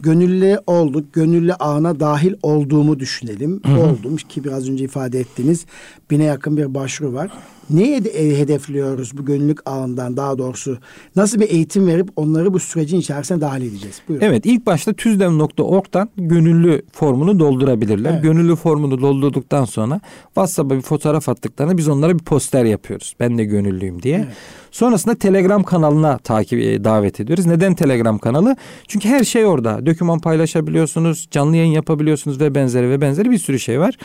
[SPEAKER 1] Gönüllü olduk. Gönüllü ağına dahil olduğumu düşünelim. Oldum ki biraz önce ifade ettiniz. Bine yakın bir başvuru var. Neye de e, hedefliyoruz bu gönüllülük ağından daha doğrusu? Nasıl bir eğitim verip onları bu sürecin içerisine dahil edeceğiz? Buyurun.
[SPEAKER 2] Evet ilk başta tüzdem.org'dan gönüllü formunu doldurabilirler.
[SPEAKER 1] Evet.
[SPEAKER 2] Gönüllü formunu doldurduktan sonra WhatsApp'a bir fotoğraf attıklarında biz onlara bir poster yapıyoruz. Ben de gönüllüyüm diye.
[SPEAKER 1] Evet.
[SPEAKER 2] Sonrasında Telegram kanalına takip e, davet ediyoruz. Neden Telegram kanalı? Çünkü her şey orada. Döküman paylaşabiliyorsunuz, canlı yayın yapabiliyorsunuz ve benzeri ve benzeri bir sürü şey var.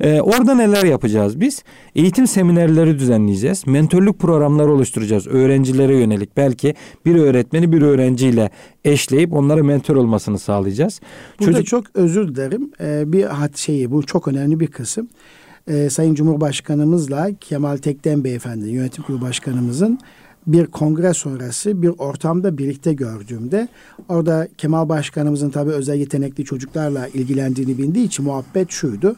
[SPEAKER 2] Ee, orada neler yapacağız biz? Eğitim seminerleri düzenleyeceğiz. Mentörlük programları oluşturacağız. Öğrencilere yönelik. Belki bir öğretmeni bir öğrenciyle eşleyip onlara mentor olmasını sağlayacağız.
[SPEAKER 1] Burada
[SPEAKER 2] Çocuk
[SPEAKER 1] çok özür dilerim. Ee, bir hat şeyi bu çok önemli bir kısım. Ee, Sayın Cumhurbaşkanımızla Kemal Tekden Beyefendi yönetim kurulu başkanımızın bir kongre sonrası bir ortamda birlikte gördüğümde orada Kemal Başkanımızın tabii özel yetenekli çocuklarla ilgilendiğini bildiği için muhabbet şuydu.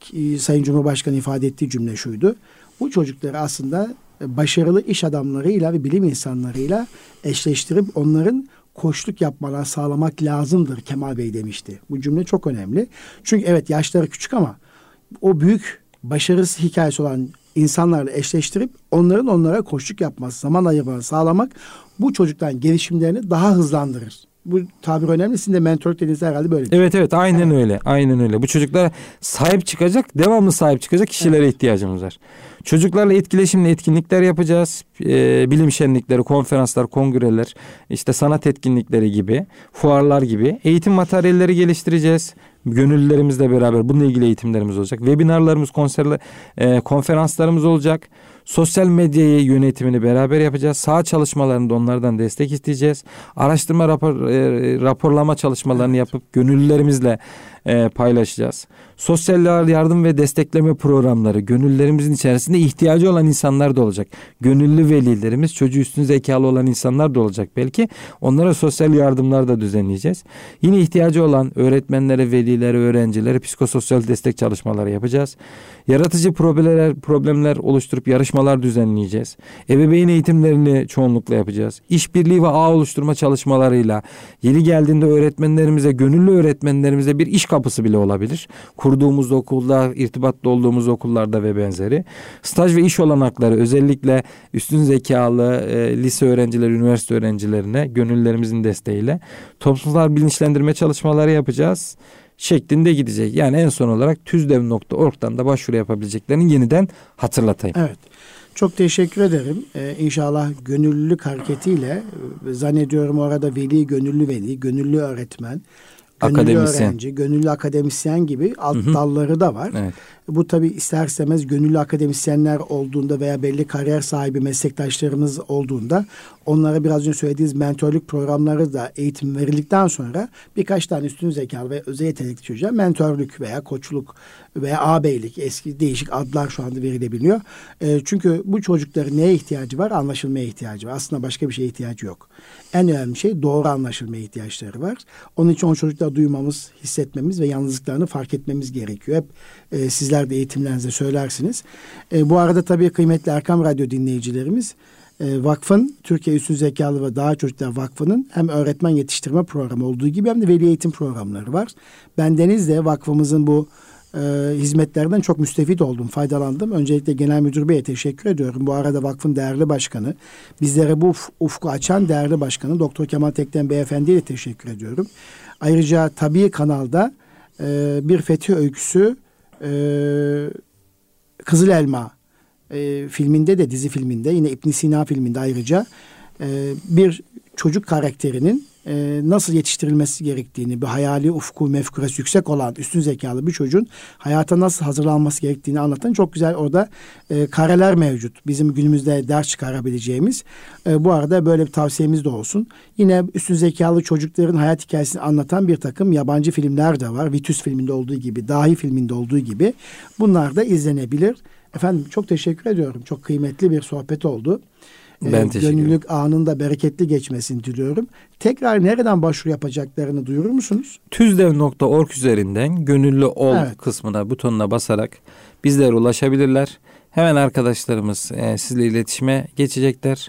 [SPEAKER 1] Ki Sayın Cumhurbaşkanı ifade ettiği cümle şuydu. Bu çocukları aslında başarılı iş adamlarıyla ve bilim insanlarıyla eşleştirip onların koçluk yapmalar sağlamak lazımdır Kemal Bey demişti. Bu cümle çok önemli. Çünkü evet yaşları küçük ama o büyük başarısı hikayesi olan insanlarla eşleştirip onların onlara koçluk yapması, zaman ayırmaları sağlamak bu çocukların gelişimlerini daha hızlandırır. Bu tabir önemli. Sizin de mentorluk dediğiniz herhalde böyle.
[SPEAKER 2] Evet evet aynen öyle. Aynen öyle. Bu çocuklara sahip çıkacak, devamlı sahip çıkacak kişilere ihtiyacımız var. Çocuklarla etkileşimli etkinlikler yapacağız. Ee, bilim şenlikleri, konferanslar, kongreler, işte sanat etkinlikleri gibi, fuarlar gibi eğitim materyalleri geliştireceğiz. Gönüllülerimizle beraber bununla ilgili eğitimlerimiz olacak. Webinarlarımız, konserler, e, konferanslarımız olacak. Sosyal medyayı yönetimini beraber yapacağız. Saha çalışmalarında onlardan destek isteyeceğiz. Araştırma rapor, e, raporlama çalışmalarını yapıp gönüllülerimizle e, paylaşacağız. Sosyal yardım ve destekleme programları gönüllülerimizin içerisinde ihtiyacı olan insanlar da olacak. Gönüllü velilerimiz, çocuğu üstün zekalı olan insanlar da olacak belki. Onlara sosyal yardımlar da düzenleyeceğiz. Yine ihtiyacı olan öğretmenlere, velilere, öğrencilere psikososyal destek çalışmaları yapacağız. Yaratıcı problemler, problemler oluşturup yarışmalar düzenleyeceğiz. Ebeveyn eğitimlerini çoğunlukla yapacağız. İşbirliği ve ağ oluşturma çalışmalarıyla yeni geldiğinde öğretmenlerimize, gönüllü öğretmenlerimize bir iş kapısı bile olabilir. Kurduğumuz okulda, irtibatlı olduğumuz okullarda ve benzeri. Staj ve iş olanakları özellikle üstün zekalı e, lise öğrencileri, üniversite öğrencilerine gönüllülerimizin desteğiyle toplumsal bilinçlendirme çalışmaları yapacağız şeklinde gidecek. Yani en son olarak tüzdev.org'dan da başvuru yapabileceklerini yeniden hatırlatayım.
[SPEAKER 1] Evet. Çok teşekkür ederim. Ee, inşallah gönüllülük hareketiyle e, zannediyorum orada veli, gönüllü veli, gönüllü öğretmen, gönüllü
[SPEAKER 2] Akademisyen.
[SPEAKER 1] öğrenci, gönüllü akademisyen gibi alt
[SPEAKER 2] Hı hı.
[SPEAKER 1] dalları da var.
[SPEAKER 2] Evet.
[SPEAKER 1] Bu tabi ister istemez gönüllü akademisyenler olduğunda veya belli kariyer sahibi meslektaşlarımız olduğunda onlara biraz önce söylediğiniz mentorluk programları da eğitim verildikten sonra birkaç tane üstün zekalı ve özel yetenekli çocuğa mentorluk veya koçluk veya ağabeylik eski değişik adlar şu anda verilebiliyor. E, çünkü bu çocukların neye ihtiyacı var? Anlaşılmaya ihtiyacı var. Aslında başka bir şeye ihtiyacı yok. En önemli şey doğru anlaşılmaya ihtiyaçları var. Onun için o çocukları duymamız, hissetmemiz ve yalnızlıklarını fark etmemiz gerekiyor. Hep e, sizler de eğitimlerinizde söylersiniz. E, bu arada tabii kıymetli Erkam Radyo dinleyicilerimiz e, vakfın Türkiye Üstün Zekalı ve Daha Çocuklar Vakfı'nın hem öğretmen yetiştirme programı olduğu gibi hem de veli eğitim programları var. Ben Deniz de vakfımızın bu e, hizmetlerden çok müstefit oldum, faydalandım. Öncelikle Genel Müdür Bey'e teşekkür ediyorum. Bu arada vakfın değerli başkanı, bizlere bu uf- ufku açan değerli başkanı Doktor Kemal Tekten Beyefendi'ye de teşekkür ediyorum. Ayrıca Tabii kanalda e, bir fethi öyküsü Kızıl Elma e, filminde de dizi filminde yine İbn Sina filminde ayrıca e, bir çocuk karakterinin e, nasıl yetiştirilmesi gerektiğini, bir hayali ufku, mefkuresi yüksek olan üstün zekalı bir çocuğun hayata nasıl hazırlanması gerektiğini anlatan çok güzel orada e, kareler mevcut. Bizim günümüzde ders çıkarabileceğimiz. E, bu arada böyle bir tavsiyemiz de olsun. Yine üstün zekalı çocukların hayat hikayesini anlatan bir takım yabancı filmler de var. Vitus filminde olduğu gibi, Dahi filminde olduğu gibi. Bunlar da izlenebilir. Efendim çok teşekkür ediyorum. Çok kıymetli bir sohbet oldu.
[SPEAKER 2] Ben ederim.
[SPEAKER 1] gönüllülük anında bereketli geçmesini diliyorum. Tekrar nereden başvuru yapacaklarını duyurur musunuz?
[SPEAKER 2] Tüzdev.org üzerinden gönüllü ol
[SPEAKER 1] Evet.
[SPEAKER 2] kısmına butonuna basarak bizlere ulaşabilirler. Hemen arkadaşlarımız e, sizle iletişime geçecekler.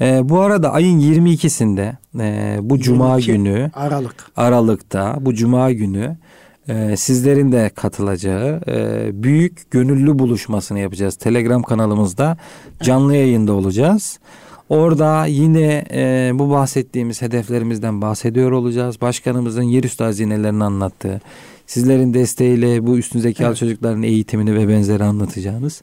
[SPEAKER 2] E, bu arada ayın 22'sinde e, bu cuma
[SPEAKER 1] 22
[SPEAKER 2] günü
[SPEAKER 1] Aralık.
[SPEAKER 2] Aralık'ta bu cuma günü e, sizlerin de katılacağı e, büyük gönüllü buluşmasını yapacağız. Telegram kanalımızda canlı yayında olacağız. Orada yine e, bu bahsettiğimiz hedeflerimizden bahsediyor olacağız. Başkanımızın yerüstü hazinelerini anlattığı, sizlerin desteğiyle bu üstün zekalı
[SPEAKER 1] Evet.
[SPEAKER 2] çocukların eğitimini ve benzeri anlatacağınız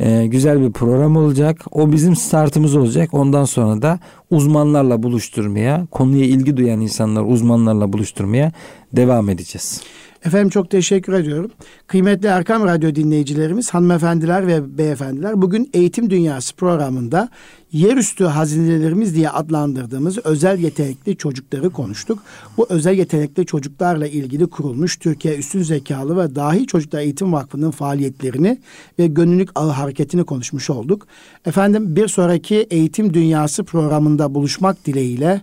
[SPEAKER 2] e, güzel bir program olacak. O bizim startımız olacak. Ondan sonra da uzmanlarla buluşturmaya, konuya ilgi duyan insanlar uzmanlarla buluşturmaya devam edeceğiz.
[SPEAKER 1] Efendim çok teşekkür ediyorum. Kıymetli Erkam Radyo dinleyicilerimiz, hanımefendiler ve beyefendiler bugün Eğitim Dünyası programında yerüstü hazinelerimiz diye adlandırdığımız özel yetenekli çocukları konuştuk. Bu özel yetenekli çocuklarla ilgili kurulmuş Türkiye Üstün Zekalı ve Dahi Çocuklar Eğitim Vakfı'nın faaliyetlerini ve gönüllülük ağı hareketini konuşmuş olduk. Efendim bir sonraki Eğitim Dünyası programında buluşmak dileğiyle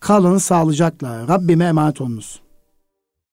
[SPEAKER 1] kalın sağlıcakla. Rabbime emanet olunuz.